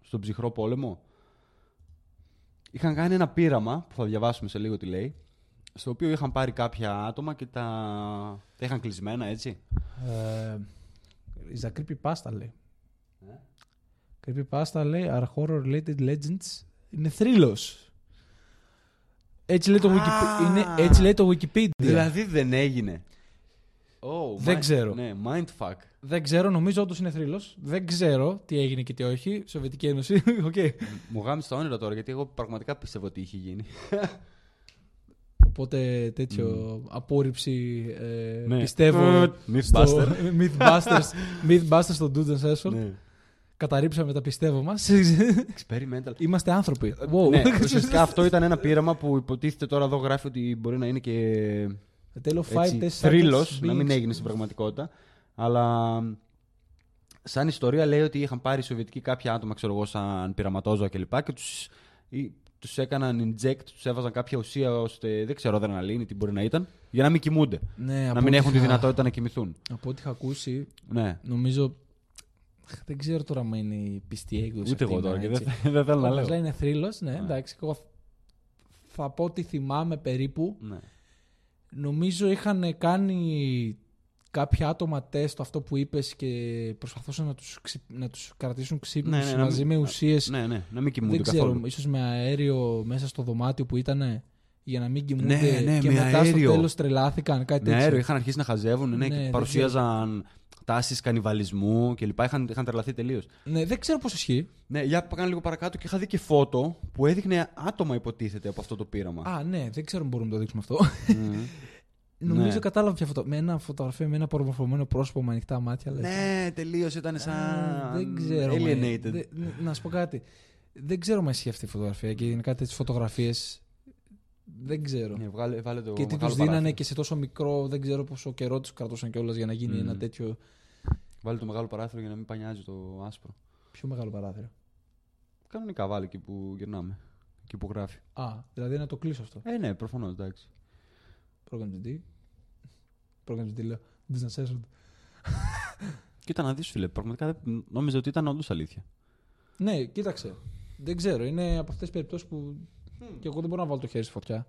στον ψυχρό πόλεμο. Είχαν κάνει ένα πείραμα, που θα διαβάσουμε σε λίγο τι λέει, στο οποίο είχαν πάρει κάποια άτομα και τα, τα είχαν κλεισμένα, έτσι. Ε, is a creepypasta λέει. Ε; Creepypasta λέει are horror related legends. Είναι θρύλος. Έτσι λέει το, Α! Wikipedia. είναι, έτσι λέει το Wikipedia. Δηλαδή δεν έγινε. Oh, Δεν mind- ξέρω. Ναι, mindfuck. Δεν ξέρω, νομίζω όντως είναι θρύλος. Δεν ξέρω τι έγινε και τι όχι. Σοβιετική Ένωση. Οκ. Μου γάμισε τα όνειρα τώρα, γιατί εγώ πραγματικά πίστευα ότι είχε γίνει. Οπότε τέτοιο απόρριψη ε, Ναι. πιστεύω. Mythbuster. στο- Mythbusters, Mythbusters στο Dudes and Session. Ναι. Καταρρύψαμε τα πιστεύω μας. Experimental. Είμαστε άνθρωποι. Wow. Ναι, ουσιαστικά αυτό ήταν ένα πείραμα που υποτίθεται τώρα εδώ γράφει ότι μπορεί να είναι και A tale of five έτσι, test θρύλος, subjects να μην being- έγινε στην πραγματικότητα. Αλλά σαν ιστορία λέει ότι είχαν πάρει οι Σοβιετικοί κάποια άτομα, ξέρω εγώ, σαν πειραματόζωα κλπ. Και τους, ή- τους έκαναν inject, τους έβαζαν κάποια ουσία ώστε, δεν ξέρω, αδρεναλίνη, τι μπορεί να ήταν, για να μην κοιμούνται. Ναι, να από μην ό,τι έχουν τη είχα- δυνατότητα να κοιμηθούν. Από ό,τι είχα ακούσει, Ναι. νομίζω. Δεν ξέρω τώρα αν είναι η πιστή έκδοση. Ούτε αυτή, εγώ τώρα να, και έτσι. δεν, δεν θέλω να Όπως λέω. λέει είναι θρύλος, ναι, Ναι. εντάξει. και Εγώ θα πω ότι θυμάμαι περίπου. Ναι. Νομίζω είχαν κάνει κάποια άτομα τεστ αυτό που είπες και προσπαθούσαν να τους, ξυ... να τους κρατήσουν ξύπνους Ναι, ναι, να μαζί μην- με ουσίες ναι, ναι, να μην κοιμούνται δεν ξέρω, καθόλου. ίσως με αέριο μέσα στο δωμάτιο που ήταν για να μην κοιμούνται Ναι, ναι, και με μετά αέριο. στο τέλος τρελάθηκαν κάτι Με τέτοιο. αέριο είχαν αρχίσει να χαζεύουν, ναι, Ναι, και δεν παρουσίαζαν τάσεις κανιβαλισμού κλπ. Είχαν, είχαν τρελαθεί τελείως. Ναι, δεν ξέρω πώς ισχύει. Ναι, για πάμε λίγο παρακάτω και είχα δει και φώτο που έδειχνε άτομα υποτίθεται από αυτό το πείραμα. Α, ναι, δεν ξέρω αν μπορούμε να το δείξουμε αυτό. Μμμ. Νομίζω Ναι. κατάλαβα ποια φωτο... Με ένα φωτογραφία με ένα προμορφωμένο πρόσωπο με ανοιχτά μάτια. λες. ναι, τελείω ήταν σαν. Α, δεν ξέρω. μα- Alienated. δε- να σου πω κάτι. Δεν ξέρω αν ισχύει αυτή η φωτογραφία και γενικά τέτοιες φωτογραφίες. Δεν ξέρω. Ναι, βγάλε, βάλε το και τι τους μεγάλο δίνανε παράθυρο. και σε τόσο μικρό, δεν ξέρω πόσο καιρό τους κρατούσαν κιόλας για να γίνει Μμμ. ένα τέτοιο. Βάλε το μεγάλο παράθυρο για να μην πανιάζει το άσπρο. Πιο μεγάλο παράθυρο; Κανονικά βάλε εκεί που γυρνάμε. Εκεί που γράφει. Α, δηλαδή να το κλείσω αυτό. Ε, ναι, προφανώς, εντάξει. Πρόγραμμα τι. Πρόγραμμα τι λέω. Business session. Κοίτα να δεις, φίλε. Πραγματικά δεν- νόμιζα ότι ήταν όντως αλήθεια. Ναι, κοίταξε. Δεν ξέρω. Είναι από αυτές τις περιπτώσεις που και εγώ δεν μπορώ να βάλω το χέρι στη φωτιά.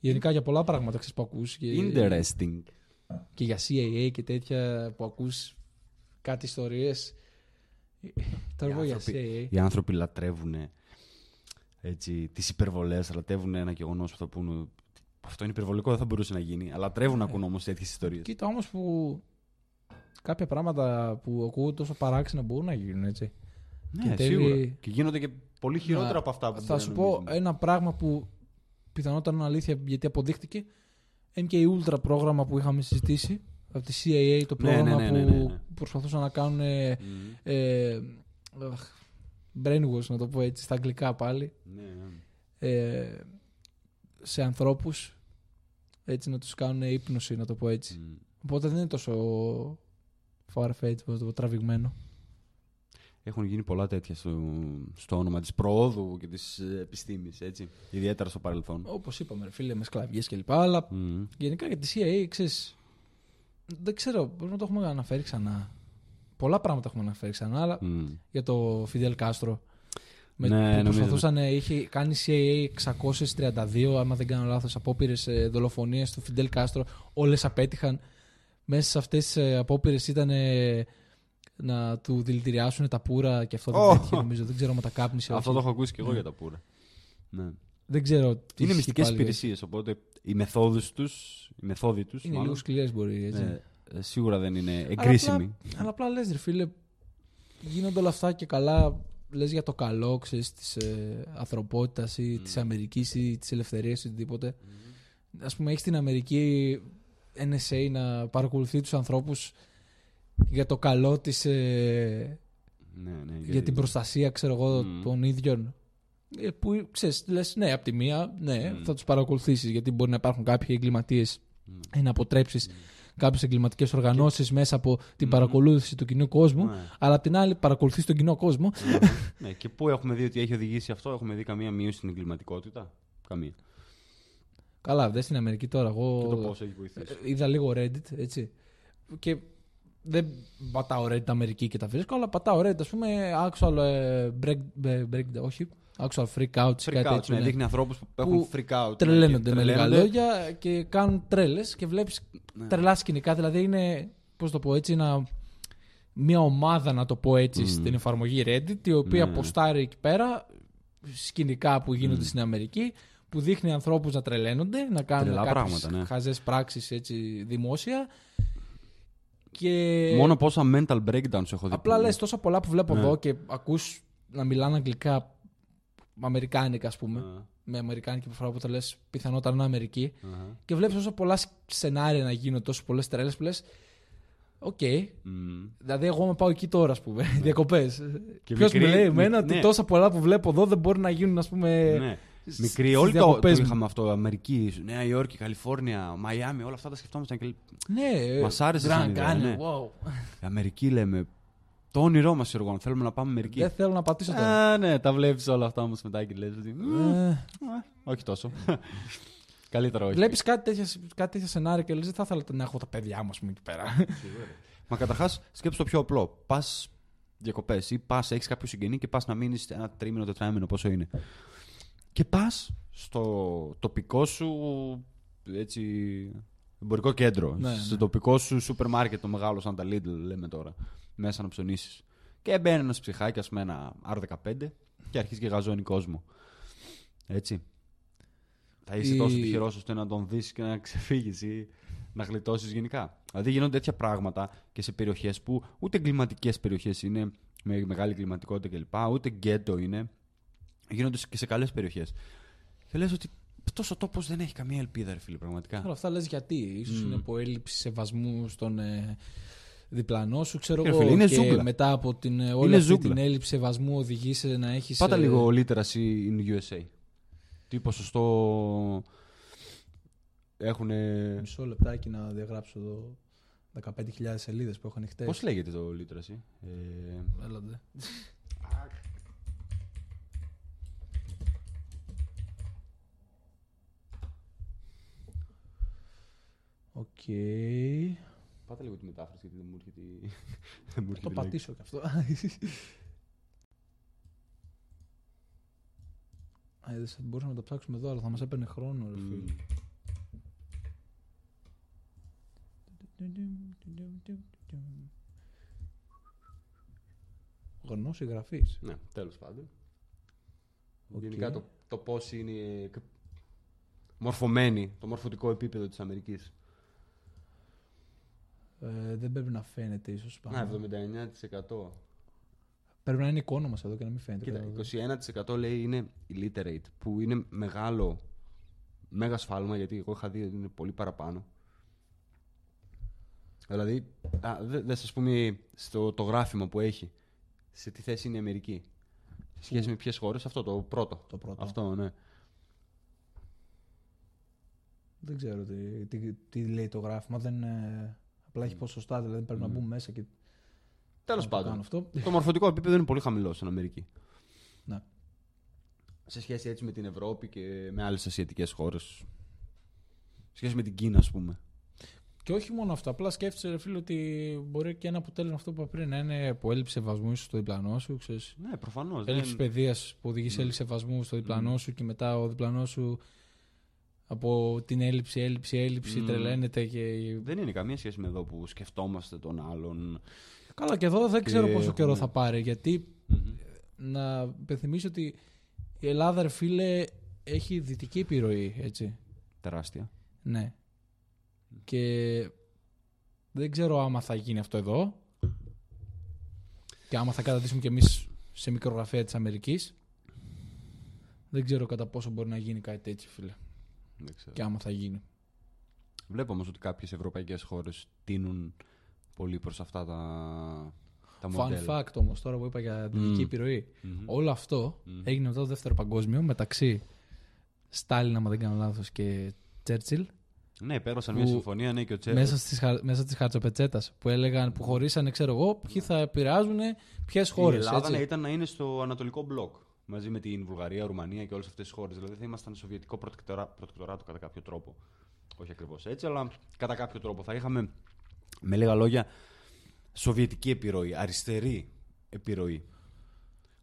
Γενικά για πολλά πράγματα ξέρεις, που ακούς και, Interesting. και για CAA και τέτοια που ακούς κάτι ιστορίες. Τώρα Οι εγώ για άνθρωποι- CAA. Οι άνθρωποι λατρεύουν έτσι, τις υπερβολές, λατρεύουν ένα γεγονός που θα πούνε αυτό είναι υπερβολικό, δεν θα μπορούσε να γίνει. Αλλά λατρεύουν να ακούν όμως τέτοιες ιστορίες. Κοίτα όμως που κάποια πράγματα που ακούω τόσο παράξενα μπορούν να γίνουν έτσι. Ναι, και τέλει- σίγουρα. Και γίνονται και πολύ χειρότερα Να- από αυτά που Θα μπορεί σου να πω νομίζουμε. ένα πράγμα που πιθανότατα είναι αλήθεια γιατί αποδείχτηκε. MK Ultra πρόγραμμα που είχαμε συζητήσει από τη CAA, το Ναι, ναι, πρόγραμμα ναι, ναι, ναι, ναι. που προσπαθούσαν να κάνουν ε, Μμμ. ε, αχ, brainwash, να το πω έτσι, στα αγγλικά πάλι, Ναι, ναι. ε, σε ανθρώπους, έτσι να τους κάνουν ύπνωση, να το πω έτσι. Μμ. Οπότε δεν είναι τόσο far-fetched, πώς να το πω, τραβηγμένο. Έχουν γίνει πολλά τέτοια στο, στο όνομα της προόδου και της ε, επιστήμης, έτσι. Ιδιαίτερα στο παρελθόν. Όπως είπαμε, ρε φίλε, με σκλαβιές κλπ. Αλλά Μμ. γενικά για τη CIA, ξέρεις, δεν ξέρω, μπορεί να το έχουμε αναφέρει ξανά. Πολλά πράγματα έχουμε αναφέρει ξανά, αλλά Μμ. για το Fidel Castro. Με, Ναι, που νομίζω. προσπαθούσαν, είχε κάνει CIA 632, άμα δεν κάνω λάθος, απόπειρες ε, δολοφονίες του Fidel Castro. Όλες απέτυχαν. Μέσα σε αυτές τις ε, απόπειρες ήταν ε, να του δηλητηριάσουν τα πουρα και αυτό δεν Ω! πέτυχε νομίζω. Δεν ξέρω αν τα κάπνισε Αυτό όχι. το έχω ακούσει και εγώ Ναι. για τα πουρα. Ναι. Δεν ξέρω τι Είναι ισχύει μυστικές πάλι. υπηρεσίες, οπότε οι μεθόδους τους, οι μεθόδοι τους, Είναι μάλλον, λίγο σκληρές μπορεί έτσι. ναι, ε, σίγουρα δεν είναι Αλλά εγκρίσιμοι. απλά- Αλλά απλά λες ρε φίλε, γίνονται όλα αυτά και καλά, λες για το καλό, ξέρεις, της ε, ανθρωπότητας ή της Αμερικής ή της ελευθερίας ή οτιδήποτε. Ας πούμε, έχεις στην Αμερική NSA να παρακολουθεί τους ανθρώπους για το καλό της, ε, Ναι, ναι, για την προστασία, ξέρω εγώ, Μμμ. των ίδιων. Ε, Που ξέρεις, λες, ναι, από τη μία, ναι, Μμ. θα τους παρακολουθήσεις γιατί μπορεί να υπάρχουν κάποιοι εγκληματίες Μμ. ή να αποτρέψεις κάποιες εγκληματικές οργανώσεις μέσα από την Μμμ. παρακολούθηση του κοινού κόσμου. Ναι. Αλλά απ' την άλλη, παρακολουθείς τον κοινό κόσμο. ναι, και πού έχουμε δει ότι έχει οδηγήσει αυτό, έχουμε δει καμία μείωση στην εγκληματικότητα; Καμία. Καλά, δεν στην Αμερική τώρα. Εγώ Και το πώς έχει βοηθήσει. ε, είδα λίγο Reddit, έτσι. Και δεν πατάω Reddit Αμερική και τα βρίσκω, αλλά πατάω Reddit, ας πούμε, actual ε, break, ε, break, όχι, actual freak out, Freak κάτι out, τέτοιο. ναι, ναι. δείχνει ανθρώπους που Που έχουν freak out. Τρελαίνονται ναι, με και λίγα τρελαίνονται. λόγια και κάνουν τρέλες και βλέπεις Ναι. τρελά σκηνικά. Δηλαδή είναι, πώς το πω έτσι, ένα, μια ομάδα, να το πω έτσι, Μμμ. στην εφαρμογή Reddit, η οποία Ναι. ποστάρει εκεί πέρα σκηνικά που γίνονται Μμμ. στην Αμερική, που δείχνει ανθρώπους να τρελαίνονται, να κάνουν Τρελά κάποιες πράγματα, ναι. χαζές πράξεις έτσι δημόσια. Και Μόνο πόσα mental breakdowns έχω δει. απλά που- λες τόσα πολλά που βλέπω Ναι. εδώ και ακούς να μιλάνε αγγλικά αμερικάνικα, ας πούμε. Α, Με αμερικάνικη προφορά που τα λες πιθανότατα να είναι Αμερική. αχα. Και βλέπεις τόσο πολλά σ- σενάρια να γίνονται, τόσο πολλές τρέλες που λες. Οκ. Μμ. Δηλαδή, εγώ με πάω εκεί τώρα, ας πούμε. Διακοπές. Και Ποιος μου μικρή- λέει μικ- εμένα ότι ναι. τόσα πολλά που βλέπω εδώ δεν μπορεί να γίνουν, ας πούμε. Ναι. Σ- Μικρή, στις όλοι το, το διακοπές μου. είχαμε αυτό. Αμερική, Νέα Υόρκη, Καλιφόρνια, Μαϊάμι, όλα αυτά τα σκεφτόμασταν. Και... Ναι, Μας άρεσε σαν Grand ιδέα, Canyon, ναι. wow. Αμερική λέμε. Το όνειρό μας, εγώ, θέλουμε να πάμε Αμερική. Δεν θέλω να πατήσω τώρα. Α, ναι, τα βλέπεις όλα αυτά όμως μετά και λες. Ε, όχι τόσο. Καλύτερα όχι. Βλέπεις κάτι, τέτοια- κάτι τέτοια σενάρια και λες: Δεν θα ήθελα να έχω τα παιδιά μου, ας πούμε, εκεί πέρα. Μα καταρχάς, σκέψου το πιο απλό. Πας διακοπές ή πας, έχεις κάποιο συγγενή και πας να μείνεις ένα τρίμηνο, τετράμινο, πόσο είναι. Και πας στο τοπικό σου έτσι, εμπορικό κέντρο. Ναι, στο ναι. τοπικό σου σούπερ μάρκετ, το μεγάλο σαν τα Lidl, λέμε τώρα. Μέσα να ψωνίσεις. Και μπαίνει ένας ψυχάκι, α πούμε, ένα R15 και αρχίζει και γαζώνει κόσμο. Έτσι. Θα είσαι Η- τόσο τυχερός ώστε να τον δεις και να ξεφύγεις ή να γλιτώσεις γενικά. Δηλαδή γίνονται τέτοια πράγματα και σε περιοχές που ούτε εγκληματικές περιοχές είναι με μεγάλη εγκληματικότητα κλπ. Ούτε γκέτο είναι. Γίνονται και σε καλές περιοχές. Και λες ότι αυτός ο τόπος δεν έχει καμία ελπίδα, ρε φίλε, πραγματικά. Όλα αυτά λες γιατί. Ίσως Μμ. είναι από έλλειψη σεβασμού στον ε, διπλανό σου, ξέρω Ρε εγώ. φίλε, είναι και ζούγκλα. μετά από την, ε, όλη Είναι αυτή ζούγκλα. την έλλειψη σεβασμού οδηγεί σε να έχεις. Πάτα λίγο literacy in USA. τι ποσοστό έχουν. Μισό λεπτάκι να διαγράψω εδώ 15.000 σελίδες που έχω ανοιχτές. Πώς λέγεται το literacy. Ε, Έλατε. Οκ. πάτε λίγο τη μετάφραση γιατί δεν μου έρχεται. η- δεν μου έρχεται Το η λέξη. πατήσω και αυτό. Α, είδες, μπορούσαμε να το ψάξουμε εδώ, αλλά θα μας έπαιρνε χρόνο, ρε φίλε. Μμμ. Γνώση συγγραφής. Ναι, τέλος πάντων. Οκ. Γενικά το, το πώς είναι κ- μορφωμένη το μορφωτικό επίπεδο της Αμερικής. Ε, δεν πρέπει να φαίνεται ίσως πάνω. Να, 79%. Πρέπει να είναι εικόνα μας εδώ και να μην φαίνεται. Κοίτα, 21% λέει είναι illiterate, που είναι μεγάλο, μέγα σφάλμα, γιατί εγώ είχα δει ότι είναι πολύ παραπάνω. Δηλαδή, α, δε- δες ας πούμε στο το γράφημα που έχει, σε τι θέση είναι η Αμερική; Σε σχέση με ποιες χώρες, αυτό το πρώτο. Το πρώτο. Αυτό, ναι. Δεν ξέρω τι, τι, τι λέει το γράφημα. Δεν, ε, απλά έχει ποσοστά, δηλαδή πρέπει να μπούμε μέσα και Τέλος να το κάνω πάντων, αυτό. το μορφωτικό επίπεδο είναι πολύ χαμηλό στην Αμερική. Ναι. Σε σχέση έτσι με την Ευρώπη και με άλλες ασιατικές χώρες. Σε σχέση με την Κίνα, ας πούμε. Και όχι μόνο αυτό. Απλά σκέφτεσαι, ρε φίλε, ότι μπορεί και ένα αποτέλεσμα αυτό που είπα πριν να είναι από έλλειψη σεβασμού ίσως στο διπλανό σου. Ξέρεις. Ναι, προφανώς. Έλλειψη δεν- παιδείας που οδηγείς σε έλλειψη σεβασμού στο διπλανό σου και μετά ο διπλανός σου από την έλλειψη, έλλειψη, έλλειψη Μμμ. τρελαίνεται και. Δεν είναι καμία σχέση με εδώ που σκεφτόμαστε τον άλλον. Καλά, και εδώ δεν ξέρω Και πόσο καιρό έχουμε- θα πάρει. Γιατί να υπενθυμίσω ότι η Ελλάδα, ρε φίλε, έχει δυτική επιρροή, έτσι. Τεράστια. Ναι. Και δεν ξέρω άμα θα γίνει αυτό εδώ και άμα θα καταντήσουμε κι εμείς σε μικρογραφία της Αμερικής. Δεν ξέρω κατά πόσο μπορεί να γίνει κάτι τέτοιο, φίλε. Δεν ξέρω. Και άμα θα γίνει. Βλέπω όμως ότι κάποιες ευρωπαϊκές χώρες τίνουν πολύ προς αυτά τα, τα Fun μοντέλα. fact όμως, τώρα που είπα για δυτική Μμμ. επιρροή. Μμμ. Όλο αυτό Μμμ. έγινε μετά το δεύτερο παγκόσμιο μεταξύ Στάλιν, άμα δεν κάνω λάθος, και Τσέρτσιλ. Ναι, πέρασαν που μια συμφωνία, ναι, και ο Τσέρ. μέσα, στις, χα- μέσα της χαρτσοπετσέτας που έλεγαν, που χωρίσανε, ξέρω εγώ, ποιοι θα επηρεάζουν ποιες Η χώρες. Ελλάδα έτσι. ναι, ήταν να είναι στο ανατολικό μπλοκ. Μαζί με την Βουλγαρία, Ρουμανία και όλες αυτές τις χώρες. Δηλαδή θα ήμασταν σοβιετικό προτεκτορά, προτεκτοράτο κατά κάποιο τρόπο. Όχι ακριβώς έτσι, αλλά κατά κάποιο τρόπο. Θα είχαμε, με λίγα λόγια, σοβιετική επιρροή, αριστερή επιρροή.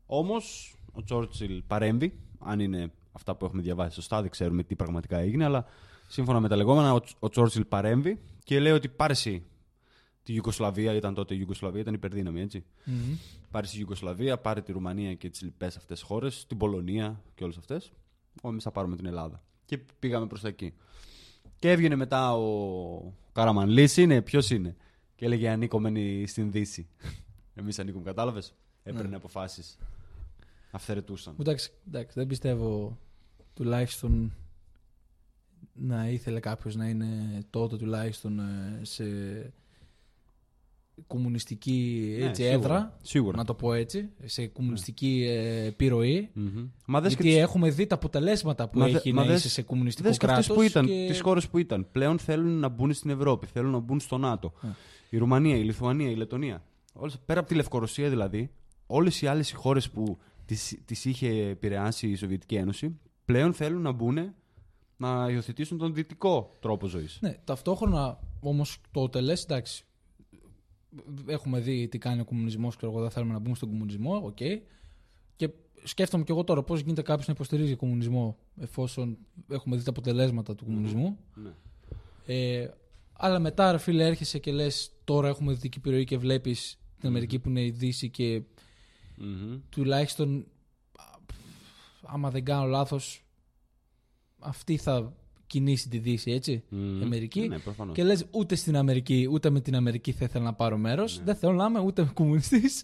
Όμως ο Τσόρτσιλ παρέμβει, αν είναι αυτά που έχουμε διαβάσει σωστά, δεν ξέρουμε τι πραγματικά έγινε, αλλά σύμφωνα με τα λεγόμενα, ο, ο Τσόρτσιλ παρέμβει και λέει ότι πάρε εσύ τη Ιουγκοσλαβία, ήταν τότε η Ιουγκοσλαβία, ήταν υπερδύναμη, έτσι. Μμμ. Πάρε τη Ιουγκοσλαβία, πάρε τη Ρουμανία και τις λοιπές αυτές χώρες, την Πολωνία και όλες αυτές. Εμείς θα πάρουμε την Ελλάδα. Και πήγαμε προς τα εκεί. Και έβγαινε μετά ο Καραμανλή, είναι, ποιος είναι; Και έλεγε Ανήκομενοι στην Δύση. Εμείς ανήκουμε, κατάλαβες; Έπαιρνε Ναι. αποφάσεις. Αυθαιρετούσαν. Εντάξει, εντάξει, δεν πιστεύω τουλάχιστον να ήθελε κάποιος να είναι τότε τουλάχιστον ε, σε κομμουνιστική Ναι, έτσι, σίγουρα. έδρα, Σίγουρα. να το πω έτσι, σε κομμουνιστική ε, επιρροή. Μμμ. Μα δες και Γιατί τις- έχουμε δει τα αποτελέσματα που Μα δε- έχει μα να δες- είσαι σε κομμουνιστικό Δες και αυτές κράτος. που ήταν, και... τις χώρες που ήταν. Πλέον θέλουν να μπουν στην Ευρώπη, θέλουν να μπουν στο ΝΑΤΟ. Ναι. Η Ρουμανία, η Λιθουανία, η Λετωνία. Όλες, πέρα από τη Λευκορωσία δηλαδή, όλες οι άλλες οι χώρες που τις, τις είχε επηρεάσει η Σοβιετική Ένωση, πλέον θέλουν να μπουν να υιοθετήσουν τον δυτικό τρόπο ζωής. Ναι, ταυτόχρονα όμως το τελέ, εντάξει. Έχουμε δει τι κάνει ο κομμουνισμός και εγώ δεν θέλουμε να μπούμε στον κομμουνισμό, οκ. Και σκέφτομαι και εγώ τώρα πώς γίνεται κάποιος να υποστηρίζει κομμουνισμό εφόσον έχουμε δει τα αποτελέσματα του κομμουνισμού. Ναι. Ε, αλλά μετά, ρε φίλε, έρχεσαι και λες: Τώρα έχουμε δυτική επιρροή και βλέπεις την Αμερική που είναι η Δύση και Μμμ. τουλάχιστον α, άμα δεν κάνω λάθος αυτή θα κινήσει τη Δύση έτσι Μμμ. η Αμερική Ναι, προφανώς. και λες ούτε στην Αμερική ούτε με την Αμερική θα ήθελα να πάρω μέρος δεν θέλω να είμαι ούτε κομμουνιστής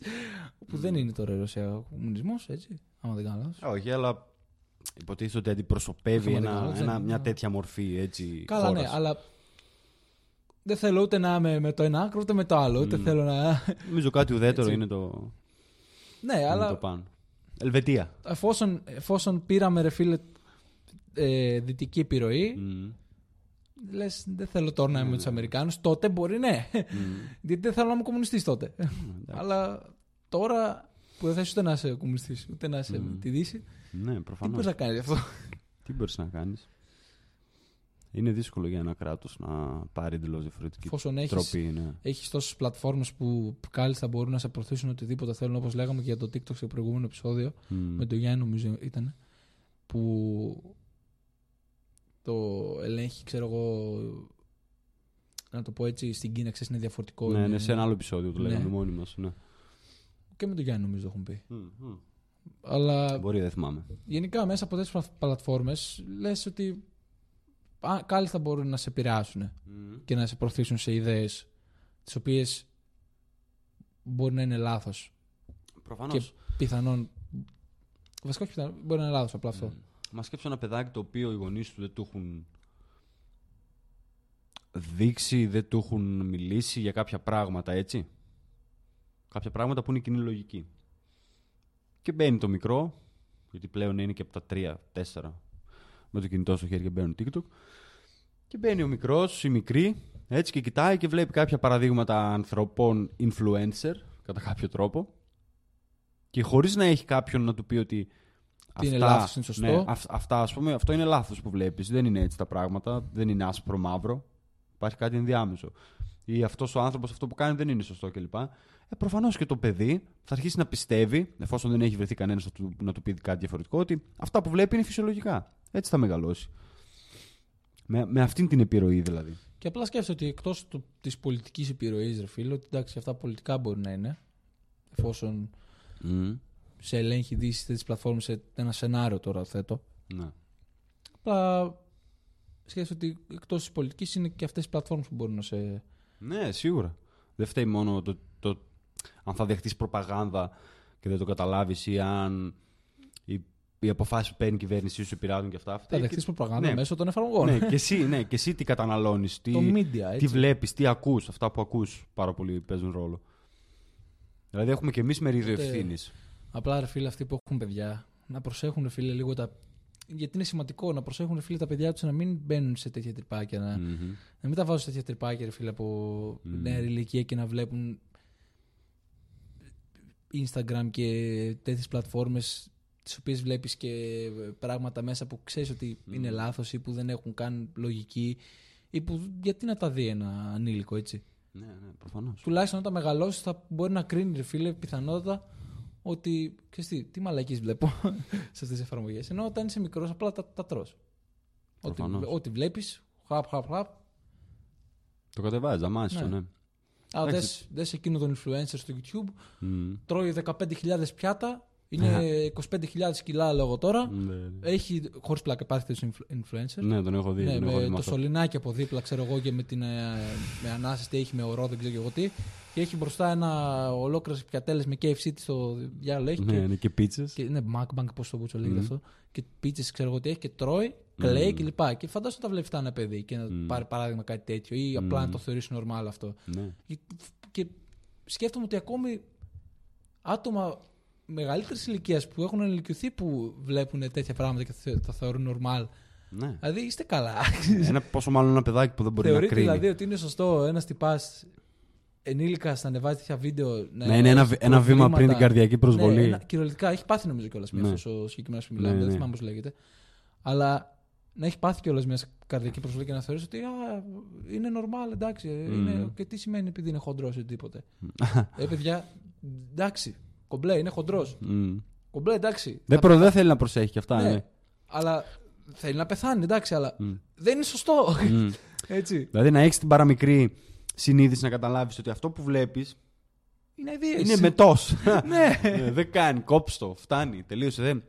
που δεν είναι τώρα η Ρωσία ο κομμουνισμός έτσι άμα δεν κάνω λάθος Όχι, αλλά υποτίθεται ότι αντιπροσωπεύει Όχι, μα δεν ένα, κάνω, ένα- δεν- μια τέτοια μορφή έτσι, καλά χώρας. ναι αλλά δεν θέλω ούτε να είμαι με το ένα άκρο ούτε με το άλλο ούτε Μμ. θέλω να Νομίζω κάτι ουδέτερο Έτσι. είναι το, ναι είναι αλλά το πάνω. Ελβετία. εφόσον, εφόσον πήραμε ρε φίλε ε, δυτική επιρροή, Μμ. λες, δεν θέλω τώρα να είμαι με του Αμερικάνους. Τότε μπορεί ναι. Γιατί δεν θέλω να είμαι κομμουνιστής τότε. Αλλά τώρα που δεν θε ούτε να είσαι κομμουνιστής, ούτε να είσαι με τη Δύση, Ναι, τι προφανώς. μπορείς να κάνεις γι' αυτό; Τι μπορείς να κάνεις; Είναι δύσκολο για ένα κράτος να πάρει εντελώ διαφορετική Εφόσον έχεις τροπή. Ναι. έχεις τόσες πλατφόρμες που κάλλιστα μπορούν να σε προωθήσουν οτιδήποτε θέλουν, όπως λέγαμε και για το TikTok στο προηγούμενο επεισόδιο, Μμ. με τον Γιάννη νομίζω ήταν, που το ελέγχει, ξέρω εγώ, να το πω έτσι, στην Κίνα, ξέρεις, είναι διαφορετικό. Ναι, είναι- ναι, σε ένα άλλο επεισόδιο το Ναι. λέγαμε μόνοι μας. Ναι. Και με τον Γιάννη νομίζω το έχουν πει. Μμ, μμ. Αλλά Μπορεί, δεν θυμάμαι. γενικά μέσα από τέτοιες πλατφόρμες λες ότι α, κάλλιστα μπορούν να σε επηρεάσουν και να σε προωθήσουν σε ιδέες τις οποίες μπορεί να είναι λάθος. Προφανώς. Και πιθανόν. Βασικά όχι πιθανόν, μπορεί να είναι λάθος απλά αυτό. Μα σκέψω ένα παιδάκι το οποίο οι γονείς του δεν του έχουν δείξει, δεν του έχουν μιλήσει για κάποια πράγματα, έτσι. Κάποια πράγματα που είναι κοινή λογική. Και μπαίνει το μικρό, γιατί πλέον είναι και από τα τρία, τέσσερα, με το κινητό στο χέρι και μπαίνουν TikTok. Και μπαίνει ο μικρός, η μικρή, έτσι και κοιτάει και βλέπει κάποια παραδείγματα ανθρωπών influencer, κατά κάποιο τρόπο. Και χωρίς να έχει κάποιον να του πει ότι. Τι είναι λάθος, είναι σωστό. Ναι, αυ- αυτά, ας πούμε, αυτό είναι λάθος που βλέπεις. Δεν είναι έτσι τα πράγματα. Δεν είναι άσπρο μαύρο. Υπάρχει κάτι ενδιάμεσο. Ή αυτός ο άνθρωπος αυτό που κάνει δεν είναι σωστό κλπ. Ε, Προφανώς και το παιδί θα αρχίσει να πιστεύει, εφόσον δεν έχει βρεθεί κανένας να, του- να του πει κάτι διαφορετικό, ότι αυτά που βλέπει είναι φυσιολογικά. Έτσι θα μεγαλώσει. Με, με αυτήν την επιρροή δηλαδή. Και απλά σκέφτεσαι ότι εκτός της πολιτικής επιρροής, ρε φίλε, ότι εντάξει, αυτά πολιτικά μπορεί να είναι. Εφόσον σε ελέγχει η Δύση τέτοιε πλατφόρμες σε ένα σενάριο τώρα θέτω. Ναι. Απλά σκέφτεσαι ότι εκτός της πολιτικής είναι και αυτές οι πλατφόρμες που μπορούν να σε. Ναι, σίγουρα. Δεν φταίει μόνο το, το αν θα δεχτείς προπαγάνδα και δεν το καταλάβεις ή αν οι, οι αποφάσεις που παίρνει η κυβέρνησή σου επηρεάζουν και αυτά. Θα Φταίει δεχτείς και- προπαγάνδα ναι. μέσω των εφαρμογών. ναι, και εσύ, ναι, και εσύ τι καταναλώνεις, τι, Το media, τι έτσι. βλέπεις, τι ακούς. Αυτά που ακούς πάρα πολύ παίζουν ρόλο. Δηλαδή έχουμε και εμείς μερίδιο Οπότε- ευθύνης. Απλά ρε φίλε, αυτοί που έχουν παιδιά, να προσέχουν ρε φίλε λίγο τα. Γιατί είναι σημαντικό να προσέχουν ρε φίλε τα παιδιά τους να μην μπαίνουν σε τέτοια τρυπάκια. Να, να μην τα βάζουν σε τέτοια τρυπάκια ρε φίλε από Μμμ. νέα ηλικία και να βλέπουν Instagram και τέτοιες πλατφόρμες τις οποίες βλέπεις και πράγματα μέσα που ξέρεις ότι είναι λάθος ή που δεν έχουν καν λογική ή που γιατί να τα δει ένα ανήλικο έτσι. Ναι, ναι, προφανώς. Τουλάχιστον όταν μεγαλώσεις θα μπορεί να κρίνει ρε φίλε πιθανότατα ότι ξέρεις τι, τι μαλακίες βλέπω σε αυτές τις εφαρμογές. Ενώ όταν είσαι μικρός απλά τα, τα τρως. Ό,τι, Προφανώς. ό,τι βλέπεις, χαπ, χαπ, χαπ. Το κατεβάζεις, αμάσιστο, Ναι. ναι. Α, Εντάξει. δες, δες εκείνο τον influencer στο YouTube, Μμ. τρώει 15.000 πιάτα, είναι 25.000 κιλά λόγω τώρα. Ναι, ναι. Έχει, χωρίς πλάκα, υπάρχει τέτοιο influ- influencer. Ναι, τον έχω δει. Ναι, τον έχω δει με το αυτό. σωληνάκι από δίπλα, ξέρω εγώ, και με, την, ε, με ανάσες, τι έχει με ορό, δεν ξέρω και εγώ τι. Και έχει μπροστά ένα ολόκληρο πιατέλες με KFC στο διάλογο. Έχει Ναι, και, ναι, και πίτσες. και, ναι, MacBank, πώς το μπούτσο λέγεται Μμμ. αυτό. Και πίτσες, ξέρω εγώ τι έχει, και τρώει, κλαίει Μμμ. κλπ. Και φαντάζομαι τα βλέπει αυτά ένα παιδί και να Μμμ. πάρει παράδειγμα κάτι τέτοιο, ή απλά να Μμμ. το θεωρήσει normal αυτό. Ναι. Και, και σκέφτομαι ότι ακόμη άτομα μεγαλύτερης ηλικίας που έχουν ενηλικιωθεί που βλέπουν τέτοια πράγματα και θε- τα θεωρούν normal. ναι. Δηλαδή είστε καλά. Ένα, πόσο μάλλον ένα παιδάκι που δεν μπορεί να Θεωρείτε κρίνει. δηλαδή ότι είναι σωστό ένας τυπάς ενήλικα να ανεβάζει τέτοια βίντεο. Να να είναι ένα, έχει ένα βήμα πριν την προβλήματα. καρδιακή προσβολή. Ναι, ένα, κυριολεκτικά έχει πάθει νομίζω κιόλας μια Ναι. αυτός ο συγκεκριμένος που μιλάμε. Ναι, δεν ναι. θυμάμαι πώς λέγεται. Αλλά να έχει πάθει κιόλας μια καρδιακή προσβολή και να θεωρήσει ότι α, είναι normal, εντάξει. Μμμ. Είναι, και τι σημαίνει επειδή είναι χοντρός ή οτιδήποτε. ε, παιδιά, εντάξει. Κομπλέ, είναι χοντρός. Μμ. Κομπλέ, εντάξει. Δεν, Θα- προ, δεν θέλει να προσέχει και αυτά. ναι. Ναι. Αλλά θέλει να πεθάνει, εντάξει, αλλά Μμ. δεν είναι σωστό. Μμ. Έτσι. δηλαδή να έχεις την παραμικρή συνείδηση να καταλάβεις ότι αυτό που βλέπεις Είναι ιδέε. είναι μετός. ναι. Ναι, δεν κάνει, κόψτο, φτάνει, τελείωσε. Δεν,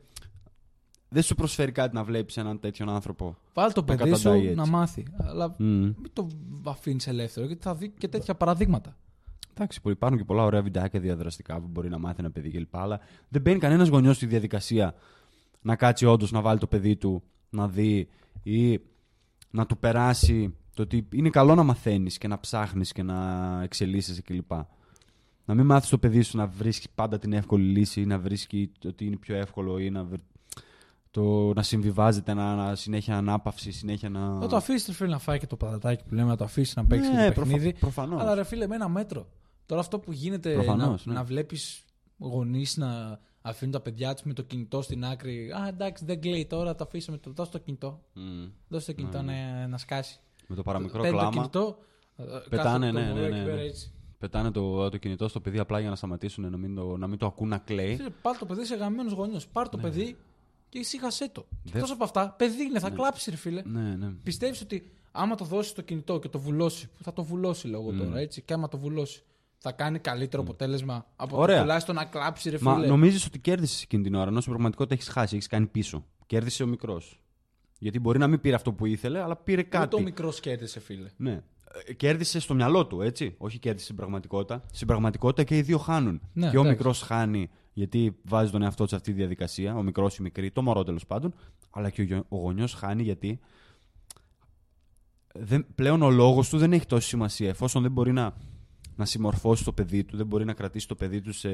δεν σου προσφέρει κάτι να βλέπεις έναν τέτοιον άνθρωπο. Βάλ το Το παιδί σου καταντάει έτσι. να μάθει. Αλλά Μμ. μην το αφήνεις ελεύθερο, γιατί θα δει και τέτοια παραδείγματα. Εντάξει, που υπάρχουν και πολλά ωραία βιντεάκια διαδραστικά που μπορεί να μάθει ένα παιδί κλπ. Αλλά δεν μπαίνει κανένας γονιός στη διαδικασία να κάτσει όντως να βάλει το παιδί του να δει ή να του περάσει το ότι είναι καλό να μαθαίνεις και να ψάχνεις και να εξελίσσεσαι κλπ. Να μην μάθεις το παιδί σου να βρίσκει πάντα την εύκολη λύση ή να βρίσκει το ότι είναι πιο εύκολο ή να βρει... το Το να συμβιβάζεται, να, να συνέχεια ανάπαυση, συνέχεια να. Να το αφήσεις φίλε να φάει και το πατατάκι που λέμε, να το αφήσεις να παίξει ναι, και το παιχνίδι. Προφανώς. Αλλά ρε φίλε, με ένα μέτρο. Τώρα αυτό που γίνεται Προφανώς, να, ναι. να βλέπεις γονείς να αφήνουν τα παιδιά τους με το κινητό στην άκρη. Α, εντάξει, δεν κλαίει τώρα, το αφήσαμε. Το, δώσε το κινητό. Μμ. Δώσε το κινητό Ναι, να, να σκάσει. Με το παραμικρό Παίρνει το κλάμα. κινητό. ε, Πετάνε, κάθεται το ναι, μωρό ναι, εκεί ναι, πέρα ναι. έτσι. Πετάνε το, το κινητό στο παιδί απλά για να σταματήσουν να μην το, να μην το ακούν να κλαίει. Φίλε, Πάρ το παιδί σε γαμμένο γονιό. Πάρ το παιδί και ησύχασέ το. Ναι. Δεν- Εκτός από αυτά, παιδί είναι, θα κλάψει, ρε φίλε. Ναι, ναι. Πιστεύεις ότι άμα το δώσεις το κινητό και το βουλώσει, που θα το βουλώσει λόγω τώρα, έτσι, και άμα το βουλώσει, θα κάνει καλύτερο αποτέλεσμα από το Ωραία. τουλάχιστον να κλάψει, ρε Μα φίλε. νομίζεις ότι κέρδισες εκείνη την ώρα, ενώ στην πραγματικότητα έχεις χάσει, έχεις κάνει πίσω. Κέρδισε ο μικρός. Γιατί μπορεί να μην πήρε αυτό που ήθελε, αλλά πήρε Ούτε κάτι. ο μικρός κέρδισε, φίλε. Ναι. Ε, Κέρδισε στο μυαλό του, έτσι. Όχι κέρδισε στην πραγματικότητα. Στην πραγματικότητα και οι δύο χάνουν. Ναι, και ο εντάξει. μικρός χάνει γιατί βάζει τον εαυτό του σε αυτή τη διαδικασία. Ο μικρός ή η μικρή, το μωρό τέλος πάντων. Αλλά και ο, γιο- ο γονιός χάνει γιατί δεν, πλέον ο λόγος του δεν έχει τόση σημασία. Εφόσον δεν μπορεί να, να συμμορφώσει το παιδί του, δεν μπορεί να κρατήσει το παιδί του σε,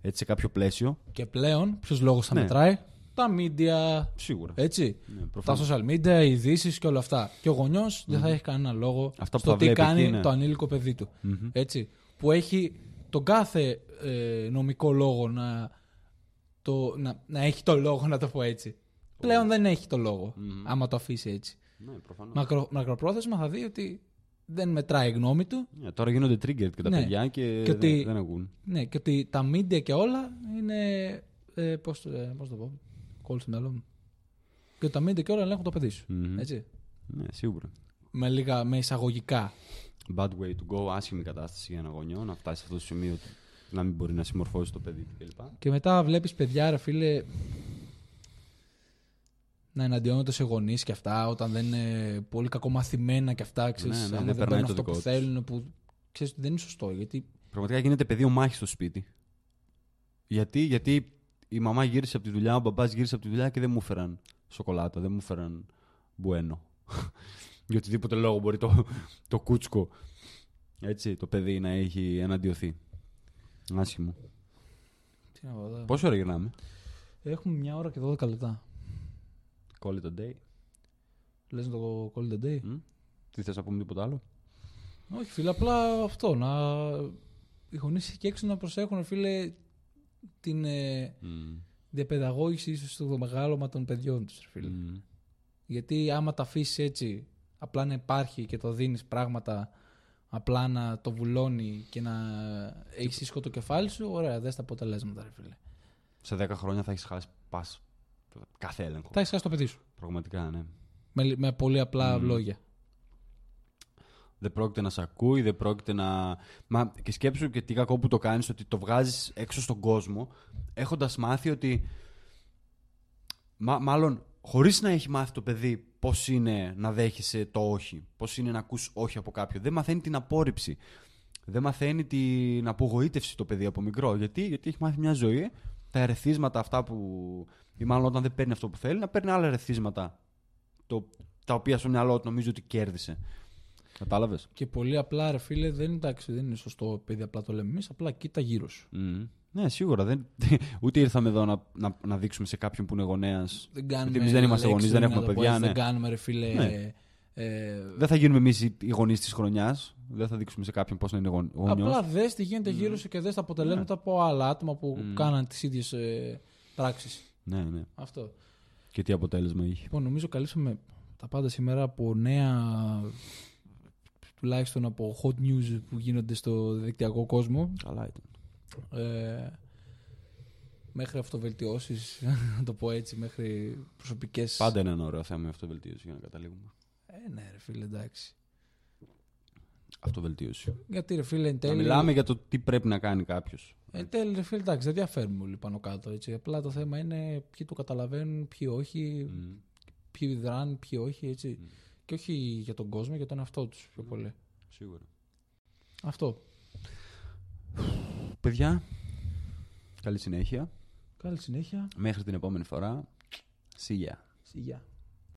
έτσι, σε κάποιο πλαίσιο. Και πλέον, ποιος λόγος θα Ναι. μετράει, τα media, Σίγουρα. έτσι. Ναι, Τα προφανώς. social media, οι ειδήσεις και όλα αυτά. Και ο γονιός δεν θα έχει κανένα λόγο Αυτά που στο θα τι βλέπει κάνει εκεί, ναι. το ανήλικο παιδί του. Μμμ. Έτσι. Που έχει τον κάθε ε, νομικό λόγο να, το, να, να έχει το λόγο, να το πω έτσι. Πλέον δεν έχει το λόγο, άμα το αφήσει έτσι. Ναι, προφανώς. Μακρο, μακροπρόθεσμα θα δει ότι δεν μετράει η γνώμη του. Ναι, τώρα γίνονται triggered και τα Ναι. παιδιά και, Και δεν, ότι- δεν ακούν. Ναι, και ότι τα media και όλα είναι. Ε, πώς, το- ε, πώς το πω, κόλλει στο μυαλό μου. Και ότι τα media και όλα ελέγχουν το παιδί σου. Μμμ. Έτσι. Ναι, σίγουρα. Με, λίγα, με εισαγωγικά. Bad way to go, άσχημη κατάσταση για ένα γονιό, να φτάσει σε αυτό το σημείο του, να μην μπορεί να συμμορφώσει το παιδί του κλπ. Και μετά βλέπεις παιδιά, ρε φίλε, να εναντιώνονται σε γονείς και αυτά, όταν δεν είναι πολύ κακομαθημένα και αυτά, ξέρεις, Ναι, ναι, άμα δεν δεν περνάει παίρνουν το αυτό δικό που τους. θέλουν, που ξέρεις ότι δεν είναι σωστό. Γιατί Πραγματικά γίνεται πεδίο μάχης στο σπίτι. Γιατί, γιατί η μαμά γύρισε από τη δουλειά, ο μπαμπάς γύρισε από τη δουλειά και δεν μου έφεραν σοκολάτα, δεν μου έφεραν μπουένο. Για οτιδήποτε λόγο μπορεί το, το κούτσκο έτσι, το παιδί να έχει εναντιωθεί. Άσχημο. Τι να πω εδώ. Πόση ώρα γυρνάμε, Έχουμε μια ώρα και 12 λεπτά. Call it a day. Λες να το call the day. Μμ; Τι θες να πούμε τίποτα άλλο; Όχι, φίλε, απλά αυτό. Να... Οι γονείς εκεί έξω να προσέχουν, φίλε, την ε, Μμ. διαπαιδαγώγηση ίσως στο μεγάλωμα των παιδιών τους, φίλε. Μμ. Γιατί άμα τα αφήσεις έτσι, απλά να υπάρχει και το δίνεις πράγματα, απλά να το βουλώνει και να έχεις ίσχο το κεφάλι σου, ωραία, δες τα αποτελέσματα, ρε φίλε. Σε 10 χρόνια θα έχεις χάσει πας κάθε έλεγχο. Τα έχεις χάσει το παιδί σου. Πραγματικά, ναι. Με, με πολύ απλά Μμμ. λόγια. Δεν πρόκειται να σε ακούει, δεν πρόκειται να. Μα και σκέψου και τι κακό που το κάνεις, ότι το βγάζεις έξω στον κόσμο, έχοντας μάθει ότι. Μα, μάλλον, χωρίς να έχει μάθει το παιδί πώς είναι να δέχεσαι το όχι, πώς είναι να ακούς όχι από κάποιον. Δεν μαθαίνει την απόρριψη. Δεν μαθαίνει την απογοήτευση το παιδί από μικρό. Γιατί, Γιατί έχει μάθει μια ζωή, τα ερεθίσματα αυτά που. ή μάλλον όταν δεν παίρνει αυτό που θέλει, να παίρνει άλλα ερεθίσματα. Το, τα οποία στο μυαλό του νομίζει ότι κέρδισε. Κατάλαβες; Και πολύ απλά, ρε φίλε, δεν, είναι, εντάξει, δεν είναι σωστό επειδή απλά το λέμε εμείς, απλά κοίτα γύρω σου. Mm. Ναι, σίγουρα. Δεν... Ούτε ήρθαμε εδώ να, να, να δείξουμε σε κάποιον που είναι γονέας. Δεν κάνουμε εμείς δεν είμαστε λέξεις, γονείς, δεν να έχουμε το πω παιδιά, έτσι, ναι. Δεν κάνουμε, ρε φίλε. Ναι. Ε, Δεν θα γίνουμε εμείς οι γονείς της χρονιάς. Δεν θα δείξουμε σε κάποιον πώς να είναι γονιός. απλά δες τι γίνεται γύρω σου και δες τα αποτελέσματα από άλλα άτομα που Μμ. κάναν τις ίδιες ε, πράξεις. Ναι, ναι. Αυτό. Και τι αποτέλεσμα είχε. Λοιπόν, νομίζω καλύψαμε τα πάντα σήμερα από νέα, τουλάχιστον από hot news που γίνονται στο δικτυακό κόσμο. Καλά ήταν. Ε, μέχρι αυτοβελτιώσεις, να το πω έτσι, μέχρι προσωπικές... Πάντα είναι ένα ωραίο θέμα η αυτοβελτίωση για να καταλήγουμε. Ε, ναι ρε φίλε, εντάξει. Αυτοβελτίωση. Γιατί ρε φίλε, εν Να τέλει... μιλάμε για το τι πρέπει να κάνει κάποιος. Εν τέλει, ρε φίλε, εντάξει, δεν διαφέρουμε όλοι πάνω κάτω. Έτσι. Απλά το θέμα είναι ποιοι το καταλαβαίνουν, ποιοι όχι, ποιοι δράνε, ποιοι όχι. Έτσι. Μμ. Και όχι για τον κόσμο, για τον εαυτό τους πιο πολύ. Σίγουρα. Αυτό. Παιδιά, καλή συνέχεια. Καλή συνέχεια. Μέχρι την επόμενη φορά. See ya. Γεια.